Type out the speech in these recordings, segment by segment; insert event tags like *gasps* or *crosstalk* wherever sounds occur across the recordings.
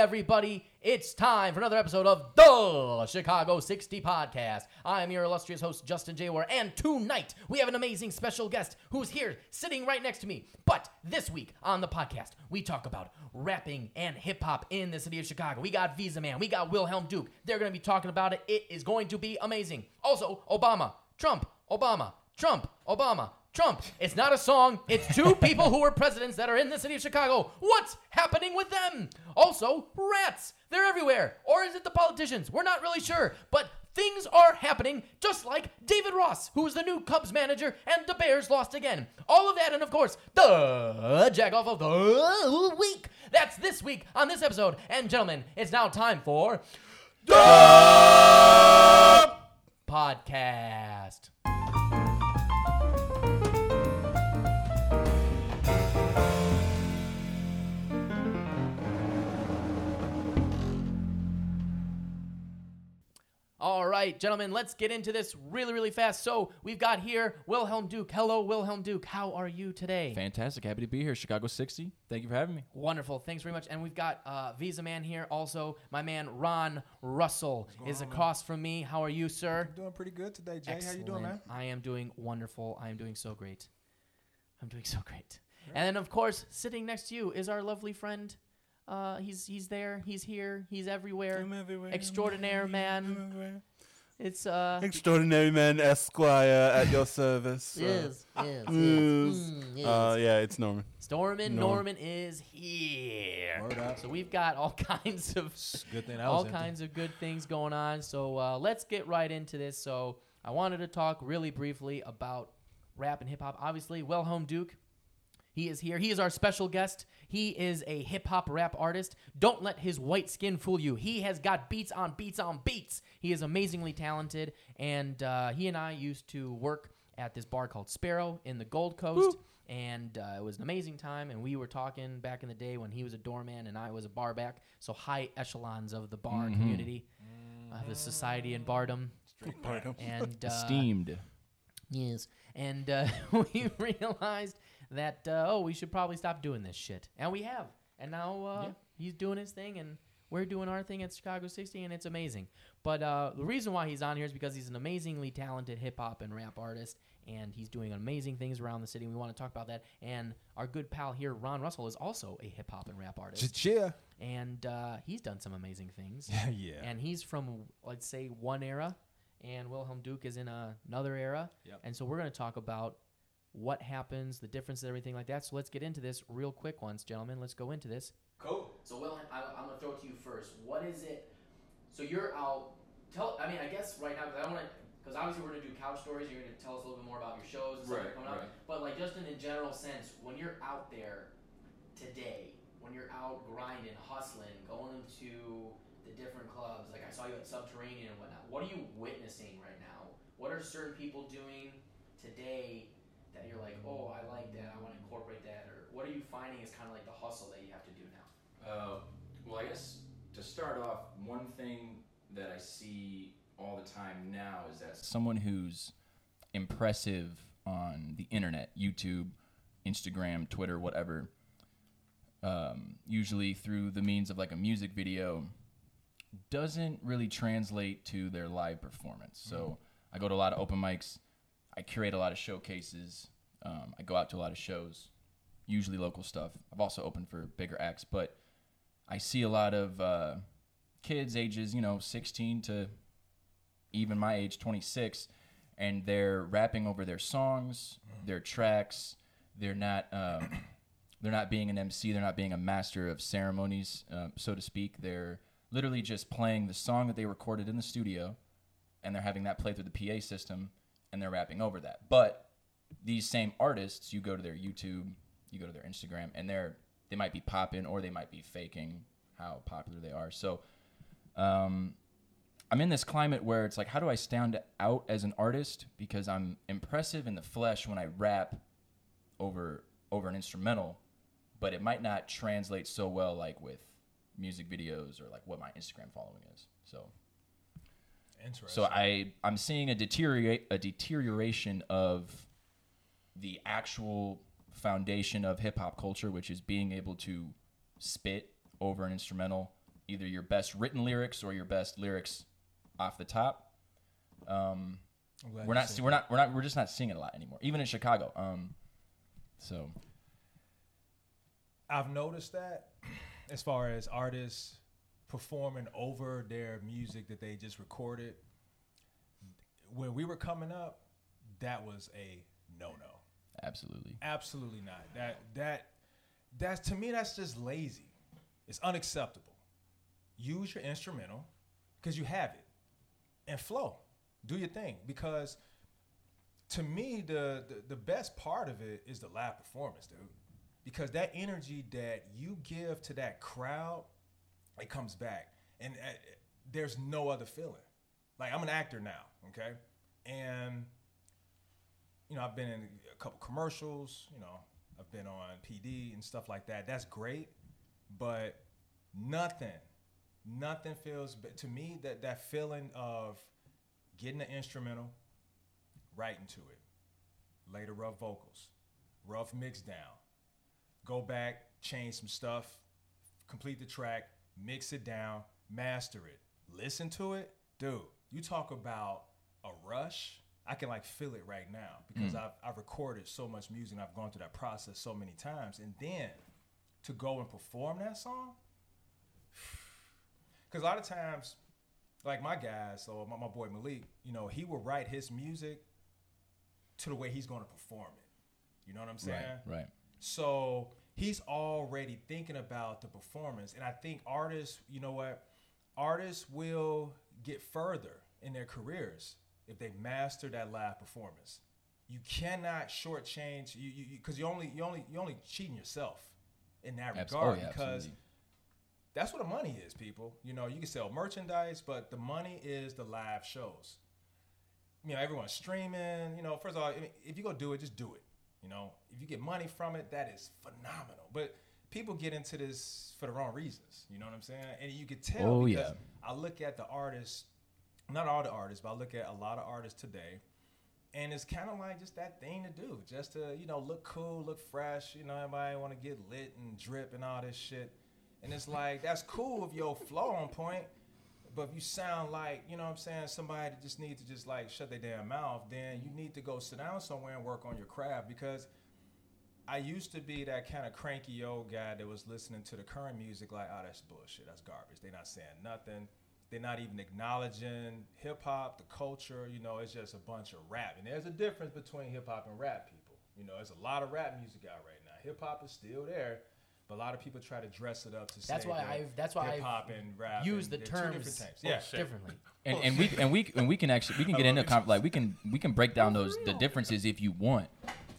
everybody. It's time for another episode of the Chicago 60 Podcast. I am your illustrious host, Justin J. Ware, and tonight we have an amazing special guest who's here sitting right next to me. But this week on the podcast, we talk about rapping and hip hop in the city of Chicago. We got Visa Man, we got Wilhelm Duke. They're going to be talking about it. It is going to be amazing. Also, Obama, Trump, Obama, Trump, Obama, Trump. It's not a song. It's two people who were presidents that are in the city of Chicago. What's happening with them? Also, rats. They're everywhere. Or is it the politicians? We're not really sure. But things are happening just like David Ross, who is the new Cubs manager, and the Bears lost again. All of that, and of course, the jack of the week. That's this week on this episode. And gentlemen, it's now time for the podcast. All right, gentlemen, let's get into this really, really fast. So we've got here Wilhelm Duke. Hello, Wilhelm Duke. How are you today? Fantastic. Happy to be here. Chicago 60. Thank you for having me. Wonderful. Thanks very much. And we've got uh, Visa Man here also. My man Ron Russell is across from me. How are you, sir? I'm doing pretty good today, Jay. How you doing, man? I am doing wonderful. I am doing so great. I'm doing so great. And then, of course, sitting next to you is our lovely friend. Uh, he's he's there. He's here. He's everywhere. I'm everywhere, I'm Extraordinaire man. It's uh. Extraordinary man, Esquire, at your service. *laughs* Uh, Yes, yes, yes. yes. Mm, yes. Uh, yeah, it's Norman. Stormin Norm. Norman is here. So we've got all *laughs* kinds of Good thing all empty. kinds of good things going on. So uh, let's get right into this. So I wanted to talk really briefly about rap and hip hop. Obviously, Wilhelm Duke. He is here. He is our special guest. He is a hip hop rap artist. Don't let his white skin fool you. He has got beats on beats on beats. He is amazingly talented, and uh, he and I used to work at this bar called Sparrow in the Gold Coast, and uh, it was an amazing time. And we were talking back in the day when he was a doorman and I was a barback, so high echelons of the bar community, of the society in Bardom, and *laughs* uh, Esteemed. Yes, and uh, *laughs* we realized that uh, oh, we should probably stop doing this shit, and we have. And now uh, Yeah. he's doing his thing, and we're doing our thing at Chicago 60, and it's amazing. But uh, the reason why he's on here is because he's an amazingly talented hip hop and rap artist, and he's doing amazing things around the city. We want to talk about that. And our good pal here, Ron Russell, is also a hip hop and rap artist, Yeah. and uh, he's done some amazing things. *laughs* yeah. And he's from, let's say, one era, and Wilhelm Duke is in a, another era. Yep. And so we're going to talk about what happens, the differences, everything like that. So let's get into this real quick once, gentlemen. Let's go into this. Cool. So, Will, I, I'm going to throw it to you first. What is it? So you're out. Tell. I mean, I guess right now, because I want to. Because obviously we're gonna do couch stories. You're gonna tell us a little bit more about your shows and stuff that are Right, coming up. right. But like just in a general sense, when you're out there today, when you're out grinding, hustling, going to the different clubs, like I saw you at Subterranean and whatnot, what are you witnessing right now? What are certain people doing today that you're like, oh, I like that, I want to incorporate that, or what are you finding is kind of like the hustle that you have to do now? Uh, well, I guess to start off, one thing that I see all the time now is that someone who's impressive on the internet, YouTube, Instagram, Twitter, whatever, um, usually through the means of like a music video, doesn't really translate to their live performance. So I go to a lot of open mics, I curate a lot of showcases, um, I go out to a lot of shows, usually local stuff. I've also opened for bigger acts, but I see a lot of uh, kids ages, you know, 16 to even my age, 26, and they're rapping over their songs, their tracks. They're not. Um, they're not being an MC. They're not being a master of ceremonies, uh, so to speak. They're literally just playing the song that they recorded in the studio, and they're having that play through the PA system, and they're rapping over that. But these same artists, you go to their YouTube, you go to their Instagram, and they're they might be popping or they might be faking how popular they are. So, um, I'm in this climate where it's like, how do I stand out as an artist? Because I'm impressive in the flesh when I rap over over an instrumental, but it might not translate so well like with music videos or like what my Instagram following is. So Interesting. so I I'm seeing a deteriorate a deterioration of the actual foundation of hip hop culture, which is being able to spit over an instrumental either your best written lyrics or your best lyrics off the top. Um, we're not we're not we're not we're just not seeing it a lot anymore, even in Chicago. Um, so I've noticed that as far as artists performing over their music that they just recorded. When we were coming up, that was a no-no. absolutely, Absolutely not. That that that's to me that's just lazy. It's unacceptable. Use your instrumental because you have it and flow. Do your thing because to me the, the the best part of it is the live performance, dude. Because that energy that you give to that crowd, it comes back, and uh, there's no other feeling. Like I'm an actor now, okay, and you know, I've been in a couple commercials, you know, I've been on PD and stuff like that. That's great, but nothing, nothing feels but to me that that feeling of getting an instrumental, writing to it, later rough vocals, rough mix down, go back, change some stuff, complete the track, mix it down, master it, listen to it, dude. You talk about a rush. I can like feel it right now because mm. I've, I've recorded so much music and I've gone through that process so many times. And then to go and perform that song, *sighs* because a lot of times, like my guys, so my, my boy Malik, you know, he will write his music to the way he's going to perform it. You know what I'm saying? right, right. So he's already thinking about the performance. And I think artists, you know what? Artists will get further in their careers if they master that live performance. You cannot shortchange you you because you, only you only you only cheating yourself in that Abs- regard oh, yeah, because absolutely. that's what the money is, people. You know, you can sell merchandise, but the money is the live shows. You know, everyone's streaming. You know, first of all, I mean, if you go do it, just do it. You know, if you get money from it, that is phenomenal. But people get into this for the wrong reasons. You know what I'm saying? And you could tell Oh, because yeah. I look at the artists, not all the artists, but I look at a lot of artists today, and it's kind of like just that thing to do, just to you know look cool, look fresh. You know, everybody want to get lit and drip and all this shit. And it's like that's cool if your flow on point, but if you sound like you know what I'm saying somebody that just needs to just like shut their damn mouth, then you need to go sit down somewhere and work on your craft because. I used to be that kind of cranky old guy that was listening to the current music like, oh, that's bullshit, that's garbage. They're not saying nothing. They're not even acknowledging hip hop, the culture. You know, it's just a bunch of rap. And there's a difference between hip hop and rap, people. You know, there's a lot of rap music out right now. Hip hop is still there, but a lot of people try to dress it up to That's say why that I've- that's why hip hop I've and rap used and the they're terms different types. Yeah, differently. and, and we and we and we can actually we can get into com- like we can we can break down those the differences if you want.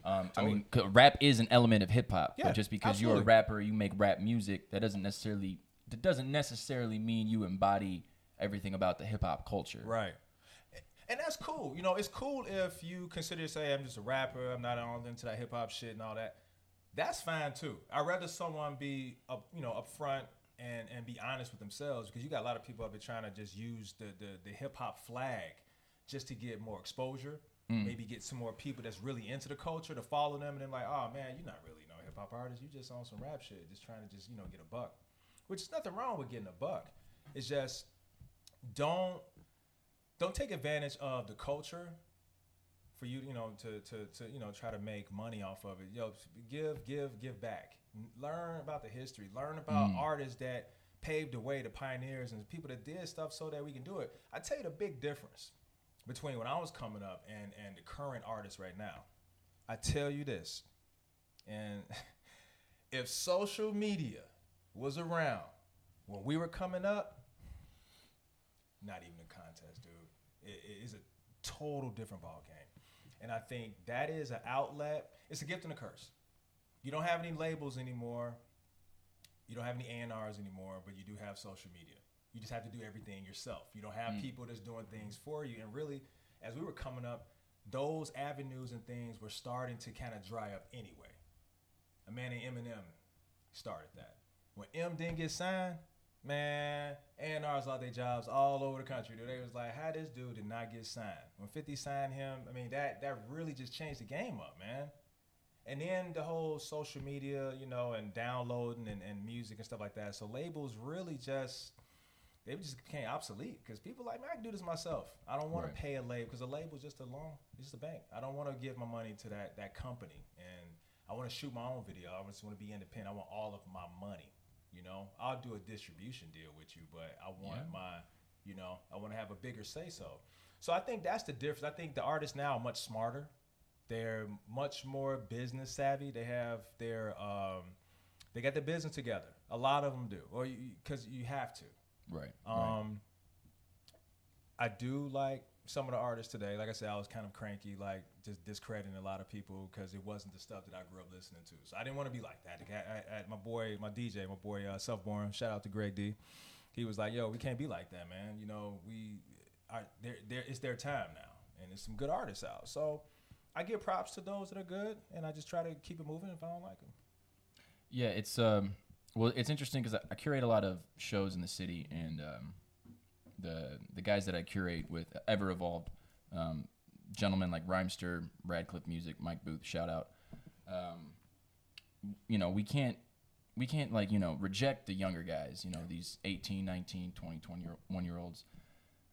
Um, I mean, 'cause rap is an element of hip hop, Yeah, but just because you're a rapper, you make rap music, that doesn't necessarily that doesn't necessarily mean you embody everything about the hip hop culture. Right. And that's cool. You know, it's cool if you consider say I'm just a rapper, I'm not all into that hip hop shit and all that. That's fine too. I'd rather someone be up, you know, upfront and and be honest with themselves because you got a lot of people up there trying to just use the the, the hip hop flag just to get more exposure. Mm. Maybe get some more people that's really into the culture to follow them, and then like, oh man, you're not really no hip hop artist. You just on some rap shit, just trying to just you know get a buck. Which is nothing wrong with getting a buck. It's just don't don't take advantage of the culture for you, you know, to, to, to you know try to make money off of it. Yo, give, give, give back. Learn about the history. Learn about mm. artists that paved the way, the pioneers, and the people that did stuff so that we can do it. I tell you the big difference between when I was coming up and and the current artists right now. I tell you this, and *laughs* if social media was around when we were coming up, not even a contest, dude. It, it is a total different ball game. And I think that is an outlet. It's a gift and a curse. You don't have any labels anymore. You don't have any A&Rs anymore, but you do have social media. You just have to do everything yourself. You don't have mm. people that's doing things for you. And really, as we were coming up, those avenues and things were starting to kind of dry up anyway. A man named Eminem started that. When M didn't get signed, man, A&Rs lost their jobs all over the country. Dude. They was like, how this dude did not get signed? When 50 signed him, I mean, that that really just changed the game up, man. And then the whole social media, you know, and downloading and, and music and stuff like that. So labels really just they just became obsolete because people like, man, I can do this myself. I don't want Right. to pay a label because a label is just a loan, it's just a bank. I don't want to give my money to that that company, and I want to shoot my own video. I just want to be independent. I want all of my money. You know, I'll do a distribution deal with you, but I want Yeah. my, you know, I want to have a bigger say so. So I think that's the difference. I think the artists now are much smarter. They're much more business savvy. They have their, um, they got their business together. A lot of them do, or because you, have to. Right. right. Um, I do like some of the artists today. Like I said, I was kind of cranky, like just discrediting a lot of people because it wasn't the stuff that I grew up listening to. So I didn't want to be like that. I, I, I, my boy, my DJ, my boy, uh, Selfborn. Shout out to Greg D. He was like, "Yo, we can't be like that, man. You know, we, are, there, there, it's their time now, and there's some good artists out. So I give props to those that are good, and I just try to keep it moving if I don't like them. Yeah, it's um, well, it's interesting because I, I curate a lot of shows in the city, and um, the the guys that I curate with Ever Evolved, um, gentlemen like Rhymester, Radcliffe Music, Mike Booth, shout out. Um, you know, we can't we can't like you know reject the younger guys. You know, these 18, 19, 20, 21 year olds.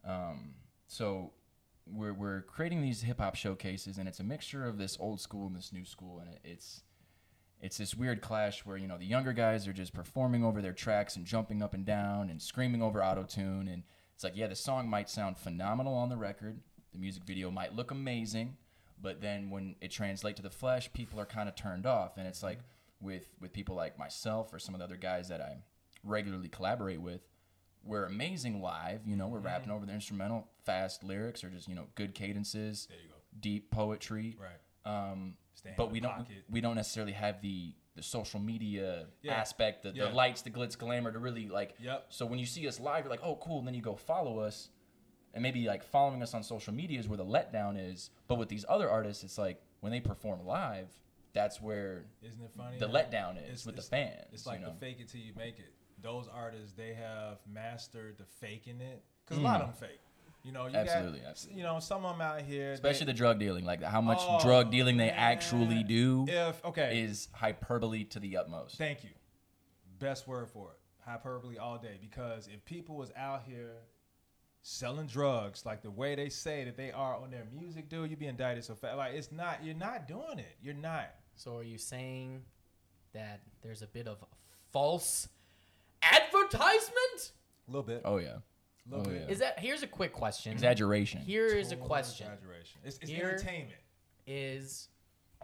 Um, so we're we're creating these hip hop showcases, and it's a mixture of this old school and this new school, and it, it's it's this weird clash where you know the younger guys are just performing over their tracks and jumping up and down and screaming over auto tune and it's like yeah the song might sound phenomenal on the record the music video might look amazing but then when it translates to the flesh people are kind of turned off and it's like with with people like myself or some of the other guys that I regularly collaborate with we're amazing live you know we're rapping over the instrumental fast lyrics or just you know good cadences There you go. deep poetry Right. um, but we don't pocket. we don't necessarily have the the social media Yeah. aspect, the, Yeah. the lights, the glitz, glamour to really like. Yep. So when you see us live, you're like, oh, cool. And then you go follow us, and maybe like following us on social media is where the letdown is. But with these other artists, it's like when they perform live, that's where Isn't it funny? the letdown is It's- with it's- the fans. It's like you know? the fake it till you make it. Those artists, they have mastered the faking it because a lot of them fake. You know, you Mm. Absolutely, got, absolutely. You know, some of them out here, especially they, the drug dealing, like how much Oh, drug dealing they man. actually do If okay, is hyperbole to the utmost. thank you. Best word for it, hyperbole all day. Because if people was out here selling drugs like the way they say that they are on their music, dude, you'd be indicted so fast. Like it's not. You're not doing it. You're not. So are you saying that there's a bit of false advertisement? A little bit. oh yeah, a little oh, bit. yeah. Is that here's a quick question. exaggeration Here is a question. Exaggeration. It's, it's Here- entertainment. Is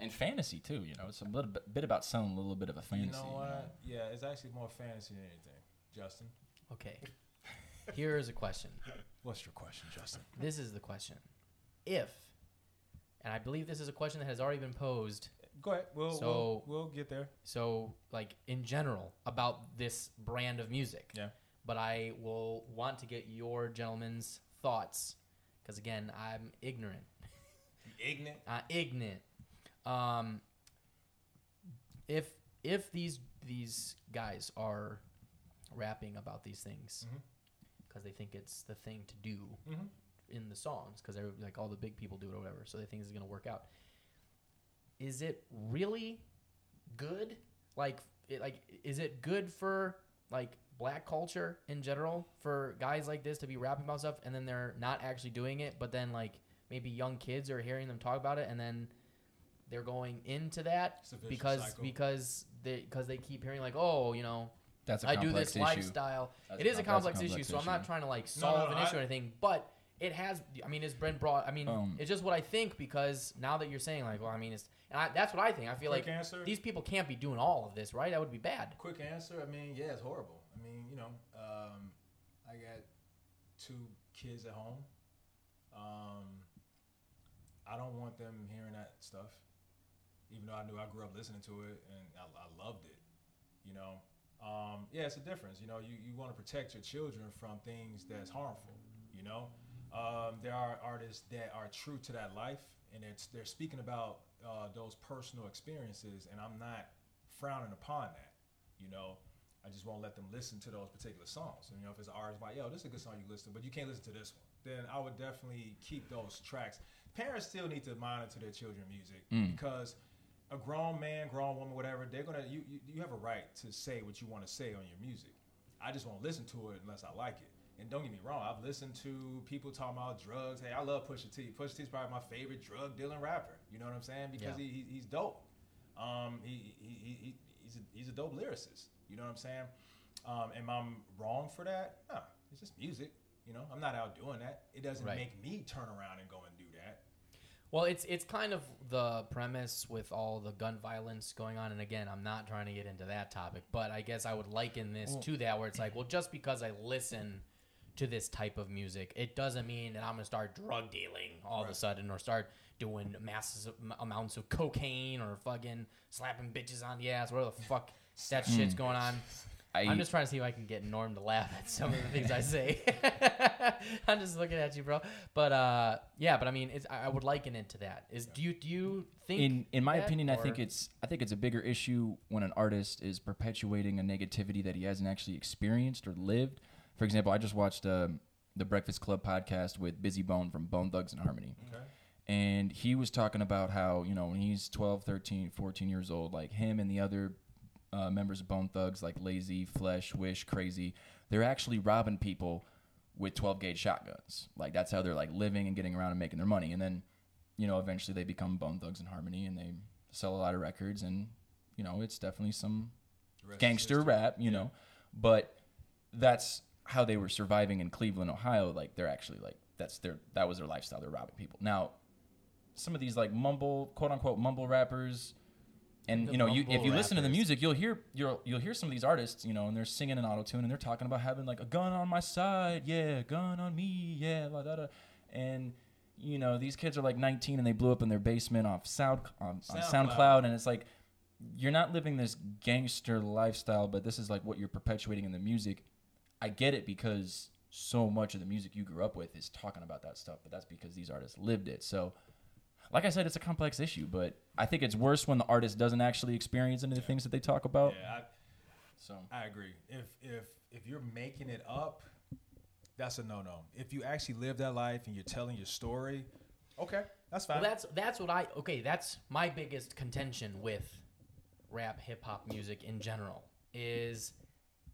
and fantasy too. You know, it's a little bit, bit about selling a little bit of a fantasy. You know what? Yeah, it's actually more fantasy than anything. Justin, okay. *laughs* Here is a question. What's your question, Justin? This is the question. If and I believe this is a question that has already been posed Go ahead. We'll So- we'll, we'll get there. So, like in general, about this brand of music. Yeah. But I will want to get your gentlemen's thoughts, because again, I'm ignorant. Ignorant. *laughs* Uh, ignorant. Um, if if these these guys are rapping about these things Mhm. Because they think it's the thing to do Mhm. in the songs because they're like all the big people do it or whatever, so they think it's gonna work out. Is it really good? Like, it, like, is it good for like black culture in general for guys like this to be rapping about stuff and then they're not actually doing it, but then like maybe young kids are hearing them talk about it and then they're going into that It's a vicious because cycle. because they because they keep hearing like oh you know That's a I do this issue. lifestyle. That's it a is a com- a complex, issue, complex so I'm not trying to like solve no, an issue or anything, but it has. I mean, it's been brought. I mean, Um, it's just what I think because now that you're saying like, well, I mean, it's and I, that's what I think. I feel Quick like answer? these people can't be doing all of this, right? That would be bad. Quick answer. I mean, yeah, it's horrible. I mean, you know, um, I got two kids at home. Um, I don't want them hearing that stuff, even though I knew I grew up listening to it and I, I loved it. You know, um, yeah, it's a difference. You know, you, you want to protect your children from things that's harmful. You know, um, there are artists that are true to that life, and it's they're speaking about uh, those personal experiences, and I'm not frowning upon that. You know, I just won't let them listen to those particular songs. And, you know, if it's an artist like, yo, this is a good song you listen to, but you can't listen to this one, then I would definitely keep those tracks. Parents still need to monitor their children's music Mm. because a grown man, grown woman, whatever, they're gonna you, you you have a right to say what you want to say on your music. I just won't listen to it unless I like it. And don't get me wrong, I've listened to people talking about drugs. Hey, I love Pusha T. Pusha T is probably my favorite drug dealing rapper. You know what I'm saying? Because Yeah. he, he, he's dope. Um, he, he, he, he, he's, a, he's a dope lyricist. You know what I'm saying? Um, am I wrong for that? No, it's just music. You know, I'm not out doing that. It doesn't Right. make me turn around and go and do that. Well, it's it's kind of the premise with all the gun violence going on, and again, I'm not trying to get into that topic, but I guess I would liken this to that, where it's like, well, just because I listen to this type of music, it doesn't mean that I'm gonna start drug dealing all of a sudden, or start doing massive amounts of cocaine, or fucking slapping bitches on the ass, whatever the fuck that mm. shit's going on. I, I'm just trying to see if I can get Norm to laugh at some of the things I say. *laughs* I'm just looking at you, bro. But uh, yeah, but I mean, it's, I I would liken it to that. Is do you do you think? in in my that, opinion, I think it's I think it's a bigger issue when an artist is perpetuating a negativity that he hasn't actually experienced or lived. For example, I just watched um, the Breakfast Club podcast with Bizzy Bone from Bone Thugs and Harmony. Okay. and he was talking about how you know when he's 12 13 14 years old like him and the other uh, members of bone thugs like Layzie flesh wish Krayzie they're actually robbing people with 12 gauge shotguns like that's how they're like living and getting around and making their money and then you know eventually they become bone thugs in harmony and they sell a lot of records and you know it's definitely some The rest is gangster rap, you know. But that's how they were surviving in Cleveland, Ohio. Like they're actually like that's their that was their lifestyle. They're robbing people. Now, some of these like mumble quote unquote mumble rappers, and you know you if you listen to the music, you'll hear you'll you'll hear some of these artists, you know, and they're singing in auto tune and they're talking about having like a gun on my side, yeah, gun on me, yeah, la da da, and. You know these kids are like 19 and they blew up in their basement off Sound on, on SoundCloud. SoundCloud, and it's like you're not living this gangster lifestyle, but this is like what you're perpetuating in the music. I get it because so much of the music you grew up with is talking about that stuff, but that's because these artists lived it. So, like I said, it's a complex issue, but I think it's worse when the artist doesn't actually experience any of the things that they talk about. Yeah, So, I, I agree. If if if you're making it up, that's a no no. If you actually live that life and you're telling your story, okay, that's fine. Well, that's that's what I okay. That's my biggest contention with rap, hip hop music in general is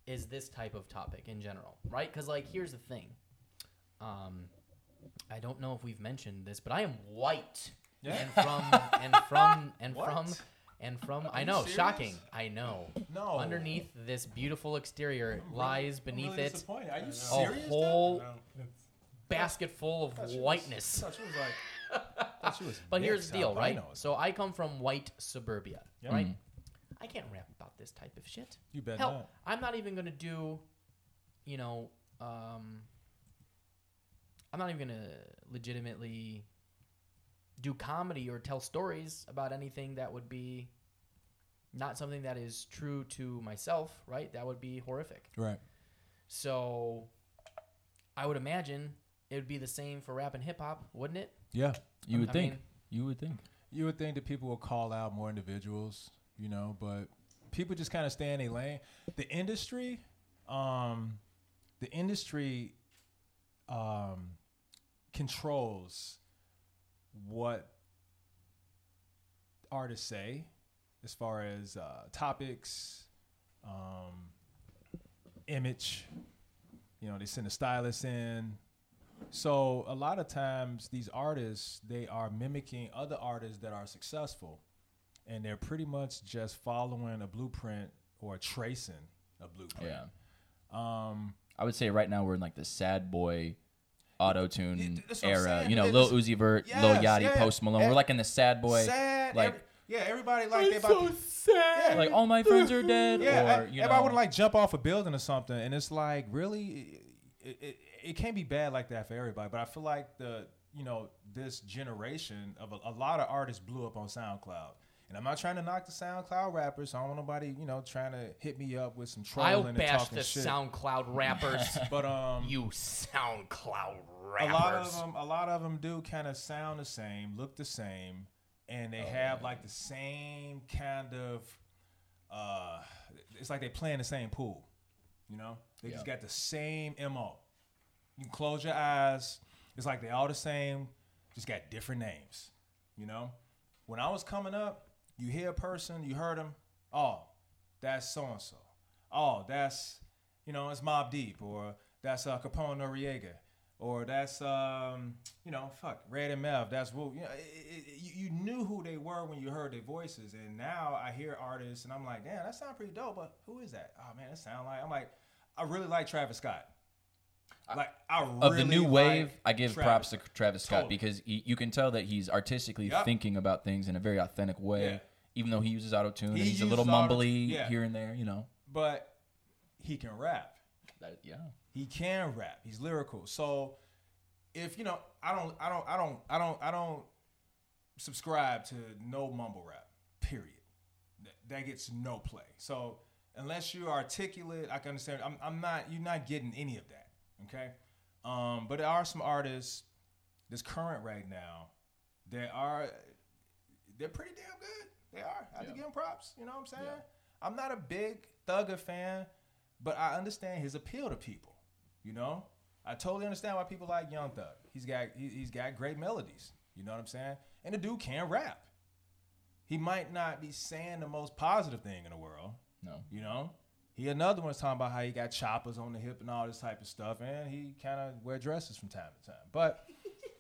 is this type of topic in general, right? Because like, here's the thing. Um, I don't know if we've mentioned this, but I am white, Yeah. and from and *laughs* from and What? from and from. I know, serious? shocking. I know. no. Underneath this beautiful exterior I'm lies really- beneath really it. Are you a serious? whole No, basket full of Thought you was- whiteness. thought was like, *laughs* thought you was But here's the deal, right? albinos. So I come from white suburbia, Yeah. right? Mhm. I can't rap about this type of shit. you bet Hell, not. I'm not even gonna do, you know, um, I'm not even gonna legitimately do comedy or tell stories about anything that would be not something that is true to myself, right? That would be horrific. Right. So I would imagine it would be the same for rap and hip hop, wouldn't it? Yeah. you would I think. mean- you would think. You would think that people will call out more individuals, you know, but people just kind of stay in a lane. The industry, um, the industry, um, controls what artists say as far as uh, topics, um, image. You know, they send a stylist in. So a lot of times these artists they are mimicking other artists that are successful, and they're pretty much just following a blueprint or tracing a blueprint. Yeah. Um, I would say right now we're in like the sad boy auto tune that's era. You know, It's- Lil Uzi Vert, Lil Yachty, yeah. Post Malone. We're like in the sad boy. sad. like- every- yeah, everybody like they about. sad. Like all my friends are dead. Yeah, or you everybody know, would like jump off a building or something, and it's like really, it, it, it can't be bad like that for everybody. But I feel like the you know this generation of a, a lot of artists blew up on SoundCloud, and I'm not trying to knock the SoundCloud rappers. I don't want nobody you know trying to hit me up with some trolling I'll and bash talking the shit. SoundCloud rappers. *laughs* but um, you SoundCloud rappers. a lot of them, a lot of them do kind of sound the same, look the same, and they have like the same kind of. Uh, it's like they playing the same pool, you know. They just got the same mo. You can close your eyes. It's like they all the same, just got different names, you know. When I was coming up, you hear a person, you heard them. Oh, that's so and so. Oh, that's you know, it's Mobb Deep or that's uh, Capone Noreaga, or that's um, you know, fuck Red and Meth. That's Wu. You know, it, it, it- you, knew who they were when you heard their voices, and now I hear artists, and I'm like, damn, that sounds pretty dope. But who is that? Oh man, that sound like I'm like, I really like Travis Scott. Like I of really the new like wave, I give Travis props to Travis Scott Totally. because he, you can tell that he's artistically Yep. thinking about things in a very authentic way. Yeah. Even though he uses auto tune and He he's a little mumbly yeah. here and there, you know. but he can rap. That, yeah. He can rap. He's lyrical. So if you know, I don't, I don't, I don't, I don't, I don't subscribe to no mumble rap. Period. That, that gets no play. So unless you're articulate, I can understand. I'm, I'm not. You're not getting any of that. Okay. Um, but there are some artists that's current right now that are they're pretty damn good. They are. I have to give them props. You know what I'm saying? Yeah. I'm not a big Thugger fan, but I understand his appeal to people. You know, I totally understand why people like Young Thug. He's got he, he's got great melodies. You know what I'm saying? And the dude can rap. He might not be saying the most positive thing in the world. No. You know, he another one's talking about how he got choppers on the hip and all this type of stuff, and he kind of wear dresses from time to time. But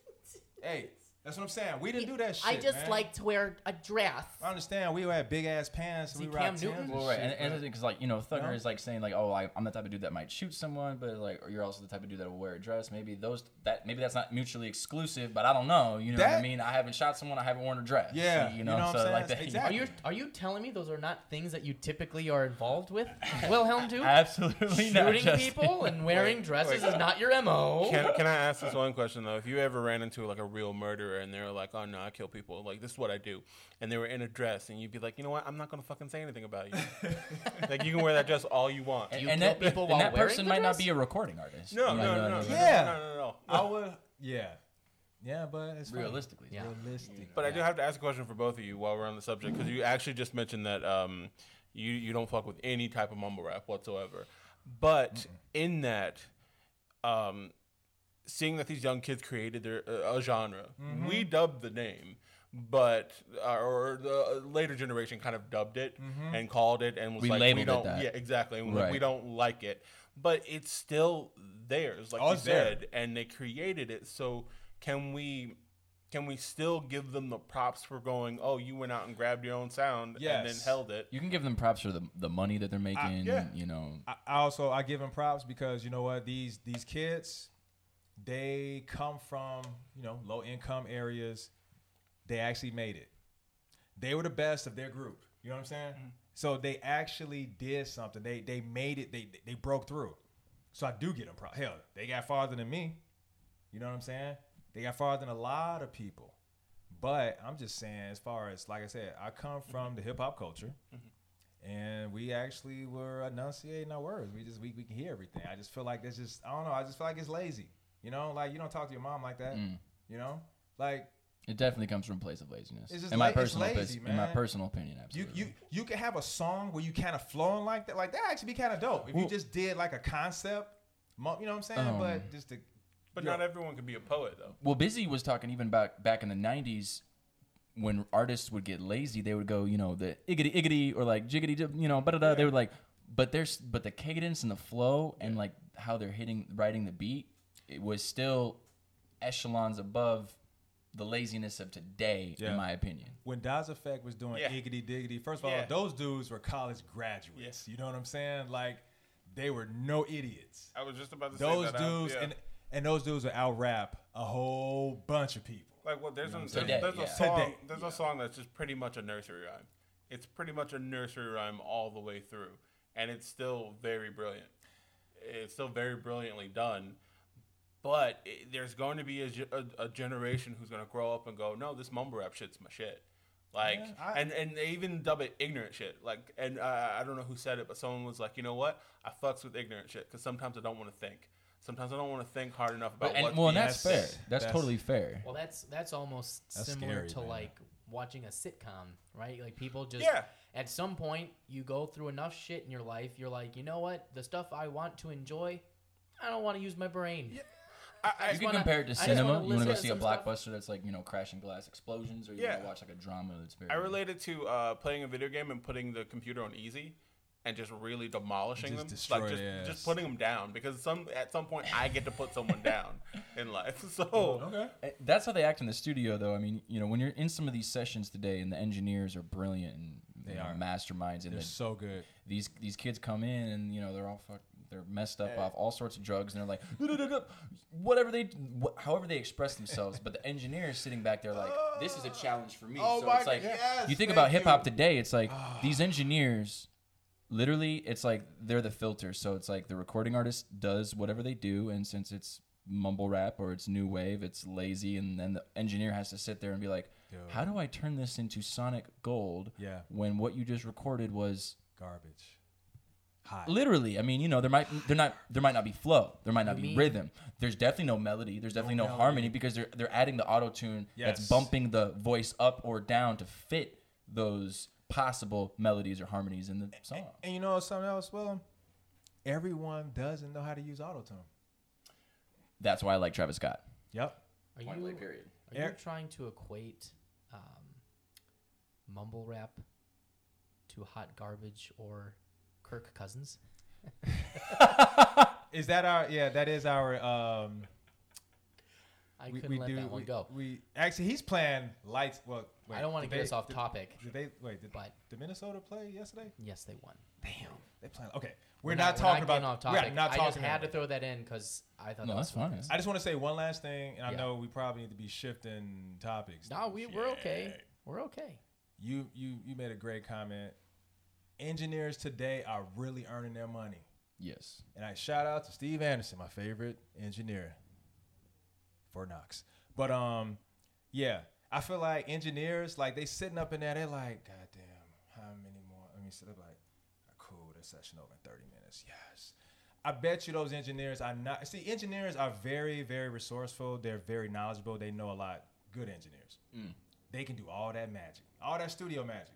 *laughs* hey, that's what I'm saying. We didn't do that shit. I just man. like to wear a dress. I understand. We had big ass pants. Is we he rock Cam Timbs Newton? and Well, right, and, and but- because like you know, Thugger know? is like saying like, oh, I, I'm the type of dude that might shoot someone, but like, or you're also the type of dude that will wear a dress. Maybe those that maybe that's not mutually exclusive, but I don't know. You know what I mean? I haven't shot someone. I haven't worn a dress. Yeah, you you know, know what so I'm like that. Exactly. Are you are you telling me those are not things that you typically are involved with, Wilhelm Duke? *laughs* Absolutely not. Shooting Justin. people and *laughs* wearing Wait, dresses wait. is not your mo. Can, can I ask this one question though? If you ever ran into like a real murderer and they were like, "Oh no, I kill people. Like this is what I do," and they were in a dress, and you'd be like, "You know what? I'm not gonna fucking say anything about you. *laughs* like you can wear that dress all you want." And, you and that, people and that person might not be a recording artist. No, You no, know, no, no, Yeah. no, no, no, no. I would. Yeah. Yeah, but it's. Realistically, Yeah. Realistic. But I do have to ask a question for both of you while we're on the subject because you actually just mentioned that um, you you don't fuck with any type of mumble rap whatsoever. But in that, um, seeing that these young kids created their uh, a genre, we dubbed the name, but uh, or the later generation kind of dubbed it and called it and was We like, labeled we don't, that. yeah, exactly, and was like, we don't like it, but it's still theirs, like Oh, you it's there. said, and they created it. So can we? Can we still give them the props for going? Oh, you went out and grabbed your own sound and then held it. you can give them props for the the money that they're making. yeah. You know, I, I also I give them props because you know what these these kids, they come from you know low income areas. They actually made it. They were the best of their group. You know what I'm saying? Mm-hmm. So they actually did something. They they made it. They they broke through. So I do get them props. Hell, they got farther than me. You know what I'm saying? They got farther than a lot of people. But I'm just saying, as far as like I said, I come mm-hmm. from the hip hop culture mm-hmm. and we actually were enunciating our words. We just we, we can hear everything. I just feel like this just I don't know. I just feel like it's lazy. You know, like you don't talk to your mom like that. Mm. You know, like it definitely comes from a place of laziness. It's just in my la- it's personal, lazy, opinion- in my personal opinion, you absolutely. you you can have a song where you kind of flowing like that. Like that actually be kind of dope if you just did like a concept. You know what I'm saying? Um, but just to But Yo. not everyone can be a poet, though. well, Bizzy was talking even back back in the '90s when artists would get lazy, they would go, you know, the iggity iggity or like jiggity, you know, but they would like, but there's but the cadence and the flow and like how they're hitting writing the beat, it was still echelons above the laziness of today, Yeah. in my opinion. when Das EFX was doing Yeah. Iggity Diggity, first of all, those dudes were college graduates. You know what I'm saying? Like they were no idiots. I was just about to Those say that. out, dudes yeah. and and those dudes would out rap a whole bunch of people. like, well, there's, You know a, what there's, there's Today, a song. Today, there's yeah. a song that's just pretty much a nursery rhyme. It's pretty much a nursery rhyme all the way through, and it's still very brilliant. It's still very brilliantly done. But it, there's going to be a, a, a generation who's going to grow up and go, no, this mumble rap shit's my shit. Like, Yeah, I- and and they even dub it ignorant shit. Like, and uh, I don't know who said it, but someone was like, you know what? I fucks with ignorant shit because sometimes I don't want to think. Sometimes I don't want to think hard enough about But, and, what. well, and that's fair. That's, That's- totally fair. Well, that's that's almost That's similar scary, to man. like watching a sitcom, right? Like people just Yeah. at some point you go through enough shit in your life, you're like, you know what? The stuff I want to enjoy, I don't want to use my brain. I, I, You can wanna- compare it to cinema. You want to go see a some stuff. blockbuster that's like you know crashing glass explosions, or you Yeah. want to watch like a drama that's very. I related to uh, playing a video game and putting the computer on easy. and just really demolishing Just them, destroy like just, their ass. just putting them down. Because some at some point I get to put someone down *laughs* in life. *laughs* So Okay. Eh, That's how they act in the studio, though. I mean, you know, when you're in some of these sessions today, and the engineers are brilliant and They you know, are. masterminds, and They're the, so good. these these kids come in and you know they're all fuck, they're messed up off all sorts of drugs, and they're like "Da-da-da-da," whatever they wh- however they express themselves. but the engineer is sitting back there like, this is a challenge for me. Oh so my it's like yes, you think about hip hop today, it's like ah. these engineers. Literally, it's like they're the filter. So it's like the recording artist does whatever they do, and since it's mumble rap or it's new wave, it's lazy, and then the engineer has to sit there and be like. "How do I turn this into sonic gold?" Yeah. When what you just recorded was Garbage. Hot. literally i mean you know there might there not there might not be flow there might not You be mean- rhythm there's definitely no melody there's definitely no, melody. harmony because they're they're adding the auto tune that's bumping the voice up or down to fit those possible melodies or harmonies in the song And you know something else, Wilhelm? Everyone doesn't know how to use autotune. that's why i like travis scott Yep. Are Point you, blank period. are you trying to equate um, mumble rap to hot garbage or Kirk Cousins? *laughs* Is that our? Yeah, that is our. Um, I we, couldn't we let do. that one we, go. we actually he's playing lights. Well, wait, I don't want to did get they- us off did- topic, Did they wait? Did, but did Minnesota play yesterday? yes, they won. Damn, they playing. Okay, we're, We're not, talking getting about. off topic. We are topic. not I talking. just had to throw that in because I thought No, that that's was fine. I just want to say one last thing, and I Yeah. know we probably need to be shifting topics. No, we we're okay. We're okay. You you you made a great comment. Engineers today are really earning their money. yes And I shout out to Steve Anderson, my favorite engineer for Knox. But um, yeah, I feel like engineers, like they sitting up in there, they're like, God damn, how many more? Let me sit up like, cool, this session over in 30 minutes. Yes. I bet you those engineers are not see, engineers are very, very resourceful. They're very knowledgeable. They know a lot. Good engineers. They can do all that magic, all that studio magic.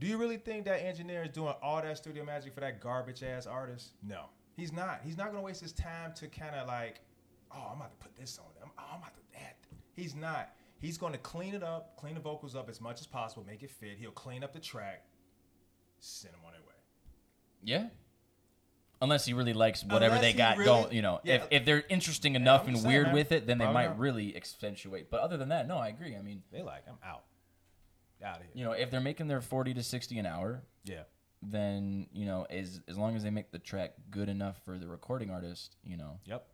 Do you really think that engineer is doing all that studio magic for that garbage ass artist? No, he's not. He's not gonna waste his time to kind of like, oh, I'm about to put this on. I'm, oh, I'm about to add. He's not. He's gonna clean it up, clean the vocals up as much as possible, make it fit. He'll clean up the track, send them on their way. yeah unless he really likes whatever Unless they got really- going you know yeah. if, if they're interesting enough I'm and saying, weird man. with it then they Probably might not. really accentuate but other than that no i agree i mean They like, I'm out, out of here. you know if they're making their 40 to 60 an hour Yeah, then you know as as long as they make the track good enough for the recording artist you know. Yep.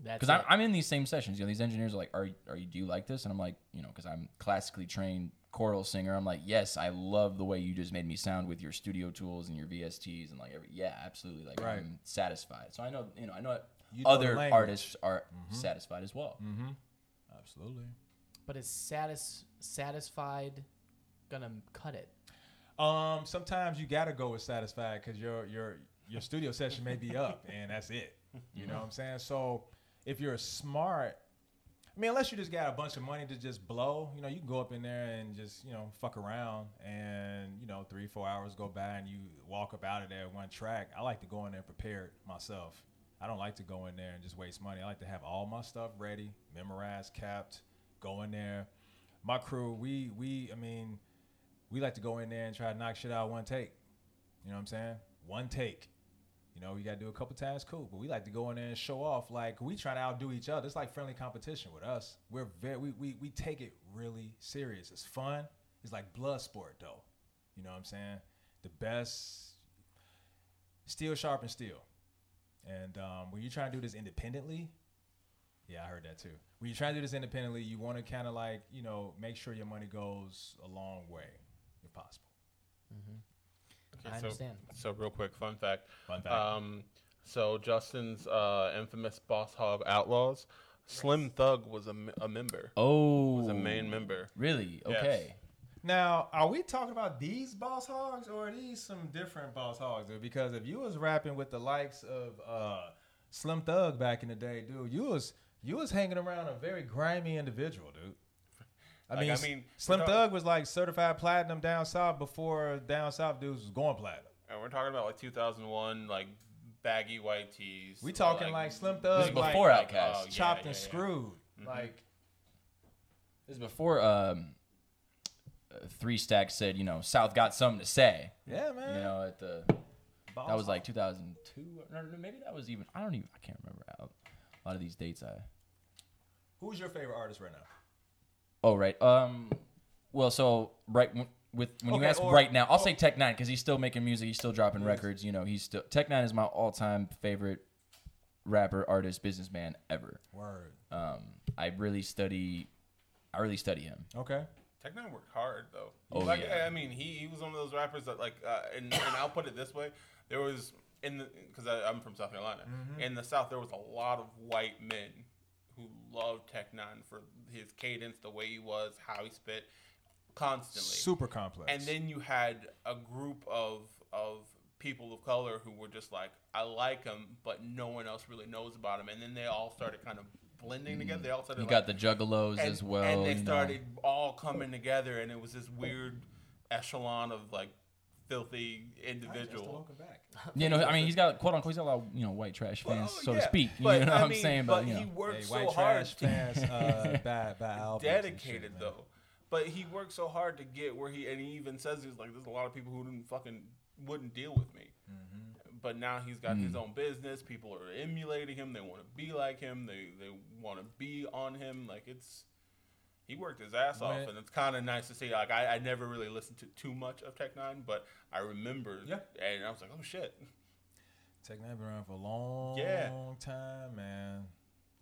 That's because. I'm, I'm in these same sessions. You know these engineers are like are, are you do you like this? And i'm like you know because i'm classically trained choral singer. I'm like yes i love the way you just made me sound with your studio tools and your vsts and like every yeah absolutely. Like Right. i'm satisfied. So i know you know i know, You know other artists are mm-hmm. satisfied as well. Mm-hmm. Absolutely. but is satis- satisfied gonna cut it? Um, sometimes you gotta go with satisfied because your your your studio session may be up *laughs* and that's it. You know what I'm saying? So if you're smart, I mean, unless you just got a bunch of money to just blow, you know, you can go up in there and just you know fuck around, and you know three four hours go by and you walk up out of there one track. I like to go in there prepared myself. I don't like to go in there and just waste money. I like to have all my stuff ready, memorized, capped, go in there. My crew, we we, I mean we like to go in there and try to knock shit out one take. You know what I'm saying? One take. You know, you got to do a couple times, cool. But we like to go in there and show off. Like we try to outdo each other. It's like friendly competition with us. We're very we, we we take it really serious. It's fun. It's like blood sport though. You know what I'm saying? The best steel sharpens steel. And um, when you're trying to do this independently, yeah, I heard that too. When you're trying to do this independently, you want to kind of like, you know, make sure your money goes a long way if possible. I so, understand. So real quick, fun fact. Fun fact. Um, so Justin's uh, infamous Boss Hogg Outlawz, Slim Thug was a, m- a member. oh Was a main member. really Yes. okay Now, are we talking about these boss hogs or are these some different boss hogs? Dude? Because if you was rapping with the likes of uh, Slim Thug back in the day, dude, you was you was hanging around a very grimy individual, dude. I Like, mean, I S- mean, Slim we're Thug talking- was like certified platinum down south before down south dudes was going platinum. And we're talking about like 2001, like baggy white tees. We talking like Slim this Thug is before like, Outkast oh, yeah, chopped yeah, and yeah. screwed. Mm-hmm. Like this is before um uh, three stacks said you know south got something to say yeah, man. you know at the Oh, That was like 2002. Or maybe that was even. I don't even. I can't remember. A lot of these dates. I. Who's your favorite artist right now? Oh right. Um. Well, so right w- with when you ask or- right now, I'll or- say Tech N9ne because he's still making music. He's still dropping records. You know, he's still Tech N9ne is my all-time favorite rapper, artist, businessman ever. Word. Um, I really study. I really study him. Okay. Tech N9ne worked hard though. Oh, like, yeah. I mean, he, he was one of those rappers that like, uh, and, and I'll put it this way: there was in the because I'm from South Carolina. Mm-hmm. In the South, there was a lot of white men who loved Tech N9ne for his cadence, the way he was, how he spit, constantly. Super complex. And then you had a group of of people of color who were just like, I like him, but no one else really knows about him. And then they all started kind of blending mm. together. They all started. You like, got the Juggalos and, as well. and they you know. started all coming together, and it was this weird echelon of like filthy individual. back. You know, I mean, he's got quote unquote, he's got a lot of you know white trash fans, Well, so yeah, to speak. You but, know I what I'm mean, saying? But, you he know, worked Hey, so white hard. trash fans, uh, *laughs* bad, bad *laughs* dedicated shit, though. But he worked so hard to get where he, and he even says he's like, "There's a lot of people who didn't fucking wouldn't deal with me." Mm-hmm. But now he's got his own business. People are emulating him. They want to be like him. They they want to be on him. Like it's he worked his ass off, When- and it's kind of nice to see. Like I, I never really listened to too much of Tech N9ne, but I remember, Yeah. and I was like, oh shit, Tech N9ne been around for a long Yeah. time, man.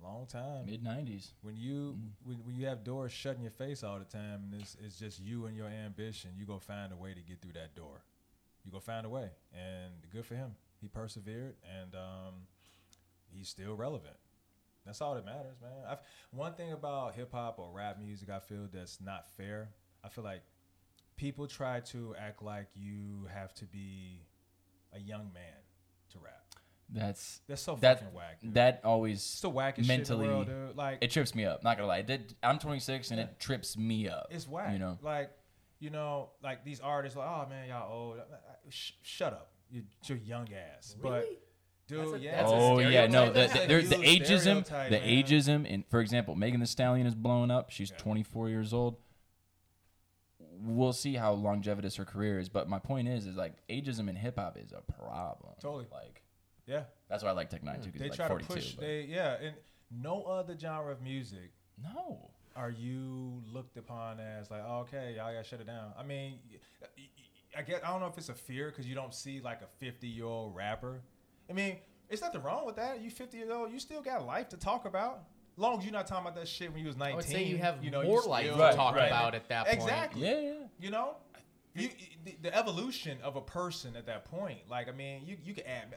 Long time. mid '90s. When you Mm-hmm. when, when you have doors shutting your face all the time and it's, it's just you and your ambition, you go find a way to get through that door. You go find a way, and good for him. He persevered, and um, he's still relevant. That's all that matters, man. I've, one thing about hip hop or rap music, I feel that's not fair. I feel like people try to act like you have to be a young man to rap. That's That's so that fucking whack. Dude. that always it's the wackest mentally shit in the world, dude. Like it trips me up. Not gonna lie, did. I'm 26 and it trips me up. It's whack. You know, like you know, like these artists, like, oh man, y'all old. Sh- shut up, you, your young ass. But dude, That's a- yeah. that's a oh yeah, no, the, the, That's there's the ageism, the man. ageism, and for example, Megan Thee Stallion is blowing up. She's Yeah. 24 years old. We'll see how longevitous her career is, but my point is, is like ageism in hip hop is a problem. Totally. Like Yeah, that's why I like Tech N9ne hmm. too, because they like try 42. to push. but- They yeah, and no other genre of music no, are you looked upon as like, oh, okay, y'all gotta shut it down. I mean, I get, I don't know if it's a fear because you don't see like a 50 year old rapper. I mean, it's nothing wrong with that. You 50 years old, you still got life to talk about. Long as you're not talking about that shit when you was 19. I would say you have know, more you life still- to Right, talk right. about at that point. Exactly. yeah, yeah. You know, you, the, the evolution of a person at that point. Like, I mean, you you can add.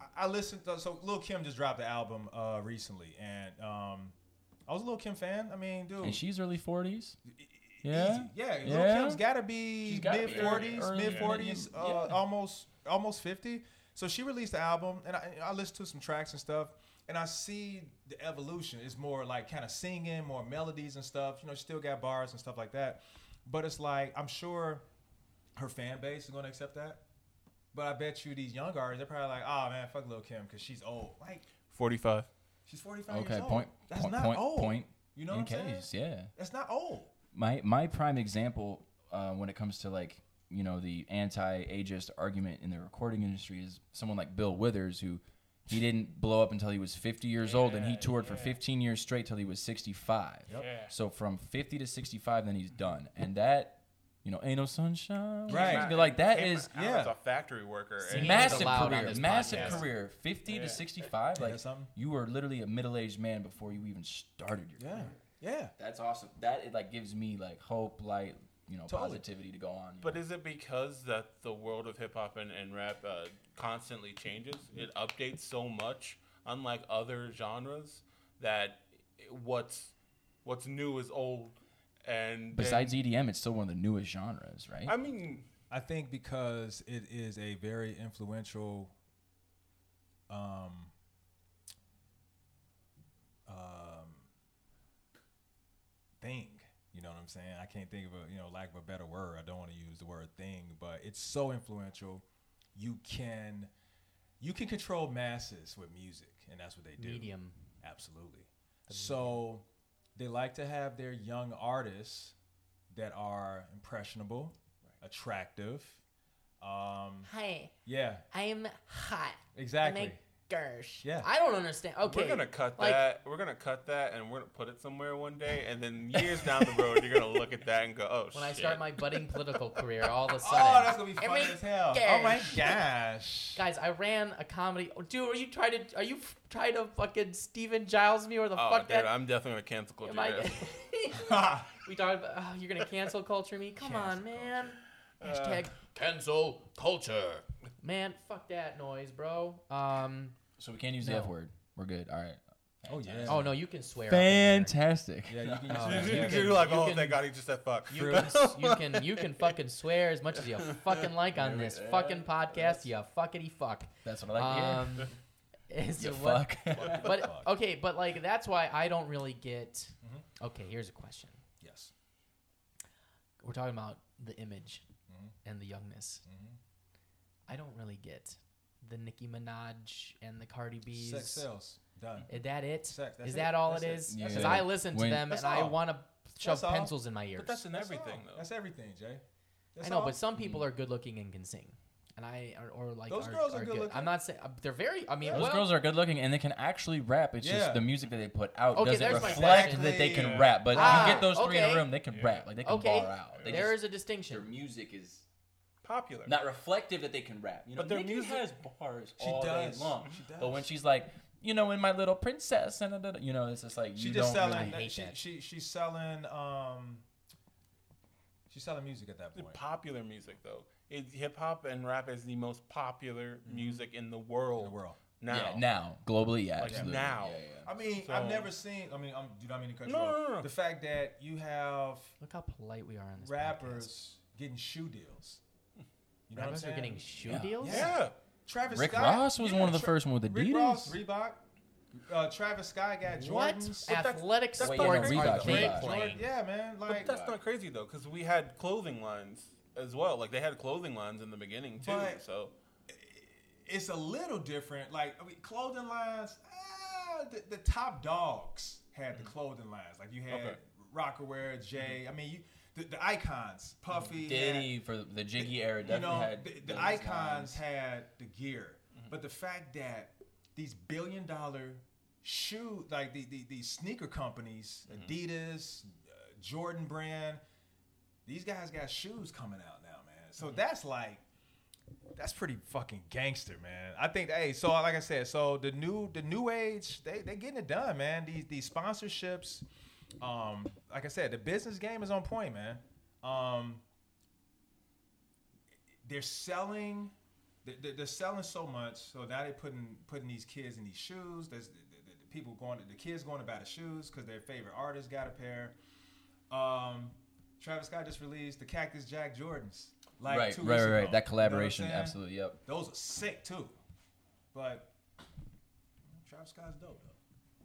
I, I listened. To, so Lil Kim just dropped the album uh, recently, and um, I was a Lil Kim fan. I mean, dude, And she's early 40s. easy. Yeah, yeah. Lil Kim's got to be mid forties, mid forties, early- uh, yeah. almost almost fifty. So she released the album, and I, I listened to some tracks and stuff, and I see the evolution. It's more like kind of singing, more melodies and stuff. You know, she still got bars and stuff like that, but it's like I'm sure her fan base is going to accept that. But I bet you these young artists, they're probably like, "Oh man, fuck Lil Kim because she's old." Like Forty-five. she's 45 Okay, years old. point, That's point, not point, old. point You know in what I'm saying? case, yeah. That's not old. my my prime example uh, when it comes to like you know the anti-ageist argument in the recording industry is someone like Bill Withers who he didn't blow up until he was 50 years old and he toured for 15 years straight till he was 65. Yeah. So from 50 to 65 then he's done. And that you know ain't no sunshine. Right. Like that Came is out yeah. as a factory worker. And massive career, massive podcast. career. 50 Yeah. to 65 Yeah, like that's something. you were literally a middle-aged man before you even started your Yeah, career. yeah. That's awesome. That it like gives me like hope, light, you know, Totally. positivity to go on. But know? is it because that the world of hip hop and, and rap uh, constantly changes? It updates so much, unlike other genres, that what's what's new is old. And then- besides EDM, it's still one of the newest genres, right? I mean, I think because it is a very influential um, um, thing. You know what I'm saying? I can't think of a you know lack of a better word. I don't want to use the word thing, but it's so influential. You can you can control masses with music, and that's what they do. Medium. Absolutely. So they like to have their young artists that are impressionable, attractive, Um, Hi, yeah, I'm hot. exactly. Gersh. Yeah. I don't understand. Okay. We're gonna cut like, that. We're gonna cut that, and we're gonna put it somewhere one day, and then years down the road, you're gonna look at that and go, "Oh When I start my budding political *laughs* career, all of a sudden. Oh, that's gonna be I funny as hell. yeah. Oh my gosh. Guys, I ran a comedy. Dude, are you trying to? Are you f- trying to fucking Steven Giles me or the oh, fuck dude, that? I'm definitely gonna cancel culture. Am I- *laughs* we talked about. Oh, you're gonna *laughs* cancel culture me? Come on, man. Uh, Hashtag cancel culture. Man, fuck that noise, bro. Um. So we can't use No. the F word. We're good. All right. Oh yeah. Oh no, you can swear. up in here. Fantastic. Yeah, you can. *laughs* Oh, use man. it. You You're like, you "Oh, can- thank God, he just said fuck." You can, you can you can fucking swear as much as you *laughs* fucking like on this Yeah, fucking podcast. You fuckity fuck. That's what I like to hear. Um, *laughs* is You what- fuck. But okay, but like that's why I don't really get. Mm-hmm. Okay, here's a question. Yes. We're talking about the image Mm-hmm. and the youngness. I don't really get the Nicki Minaj and the Cardi B's. Sex sells. Done. Is that it? Sex, that's Is it. that all That's it it. is? Yeah. Because I listen to When- them That's and I want to shove That's all. pencils in my ears. But that's in That's everything, all. though. That's everything, Jay. That's I know, all. but some people are good looking and can sing, and I or, or like Those are, girls are are good looking. I'm not saying uh, they're very. I mean, Those well, girls are good looking and they can actually rap. It's Yeah. just the music that they put out Okay, doesn't reflect question. that they can Exactly. rap. But Ah, you get those three in a room, they can rap. Like they can okay. bar out. They There just, is a distinction. their music is Popular. not reflective that they can rap. You know, But their Nicki music- has bars She all does. day long. She does. But when she's like, you know, in my little princess, and da- da- da, you know, it's just like She you just don't selling. really. hate she, that. she she's selling. Um. She's selling music at that point. popular music, though. Hip hop and rap is the most popular music in the world. In the world. Now. Yeah, now globally, yeah, Like, absolutely. now. Yeah, yeah. I mean, So- I've never seen. I mean, I'm, do not mean to cut you No, off. no, no, no. The fact that you have Look how polite we are on this. rappers getting shoe deals. You know Rappers what are I'm saying? getting shoe Yeah. deals. Yeah. Travis Rick Scott, Ross was yeah, one of the Tra- first one with Rick Adidas. Ross, Reebok. Uh, Travis Scott got What Jordans. But that's- athletic that's Wait, sports no, are Reebok, they Reebok. playing? Yeah, man. But Like, that's not crazy, though, because we had clothing lines as well. Like, they had clothing lines in the beginning, too. But- so, it's a little different. Like, I mean, clothing lines. Ah, the, the top dogs had the clothing lines. Like, you had Okay. Rocawear, Jay. I mean, you the, the icons. Puffy, mm-hmm. had- for the Jiggy era you know, had the, the icons lines. had the gear, mm-hmm. but the fact that these billion dollar shoe, like the, the, these sneaker companies, mm-hmm. Adidas, uh, Jordan brand, these guys got shoes coming out now, man. So that's like, that's pretty fucking gangster, man. I think, hey, so like I said, so the new the new age, they they getting it done, man. These these sponsorships, um, like I said, the business game is on point, man. Um, they're selling they're- they're, selling so much so now they're putting putting these kids in these shoes there's the, the, the people going to the kids going to buy the shoes because their favorite artist got a pair um travis scott just released the cactus jack jordans like right, right, weeks right, ago. right. You know That collaboration, absolutely. Yep. those are sick too but travis scott's dope though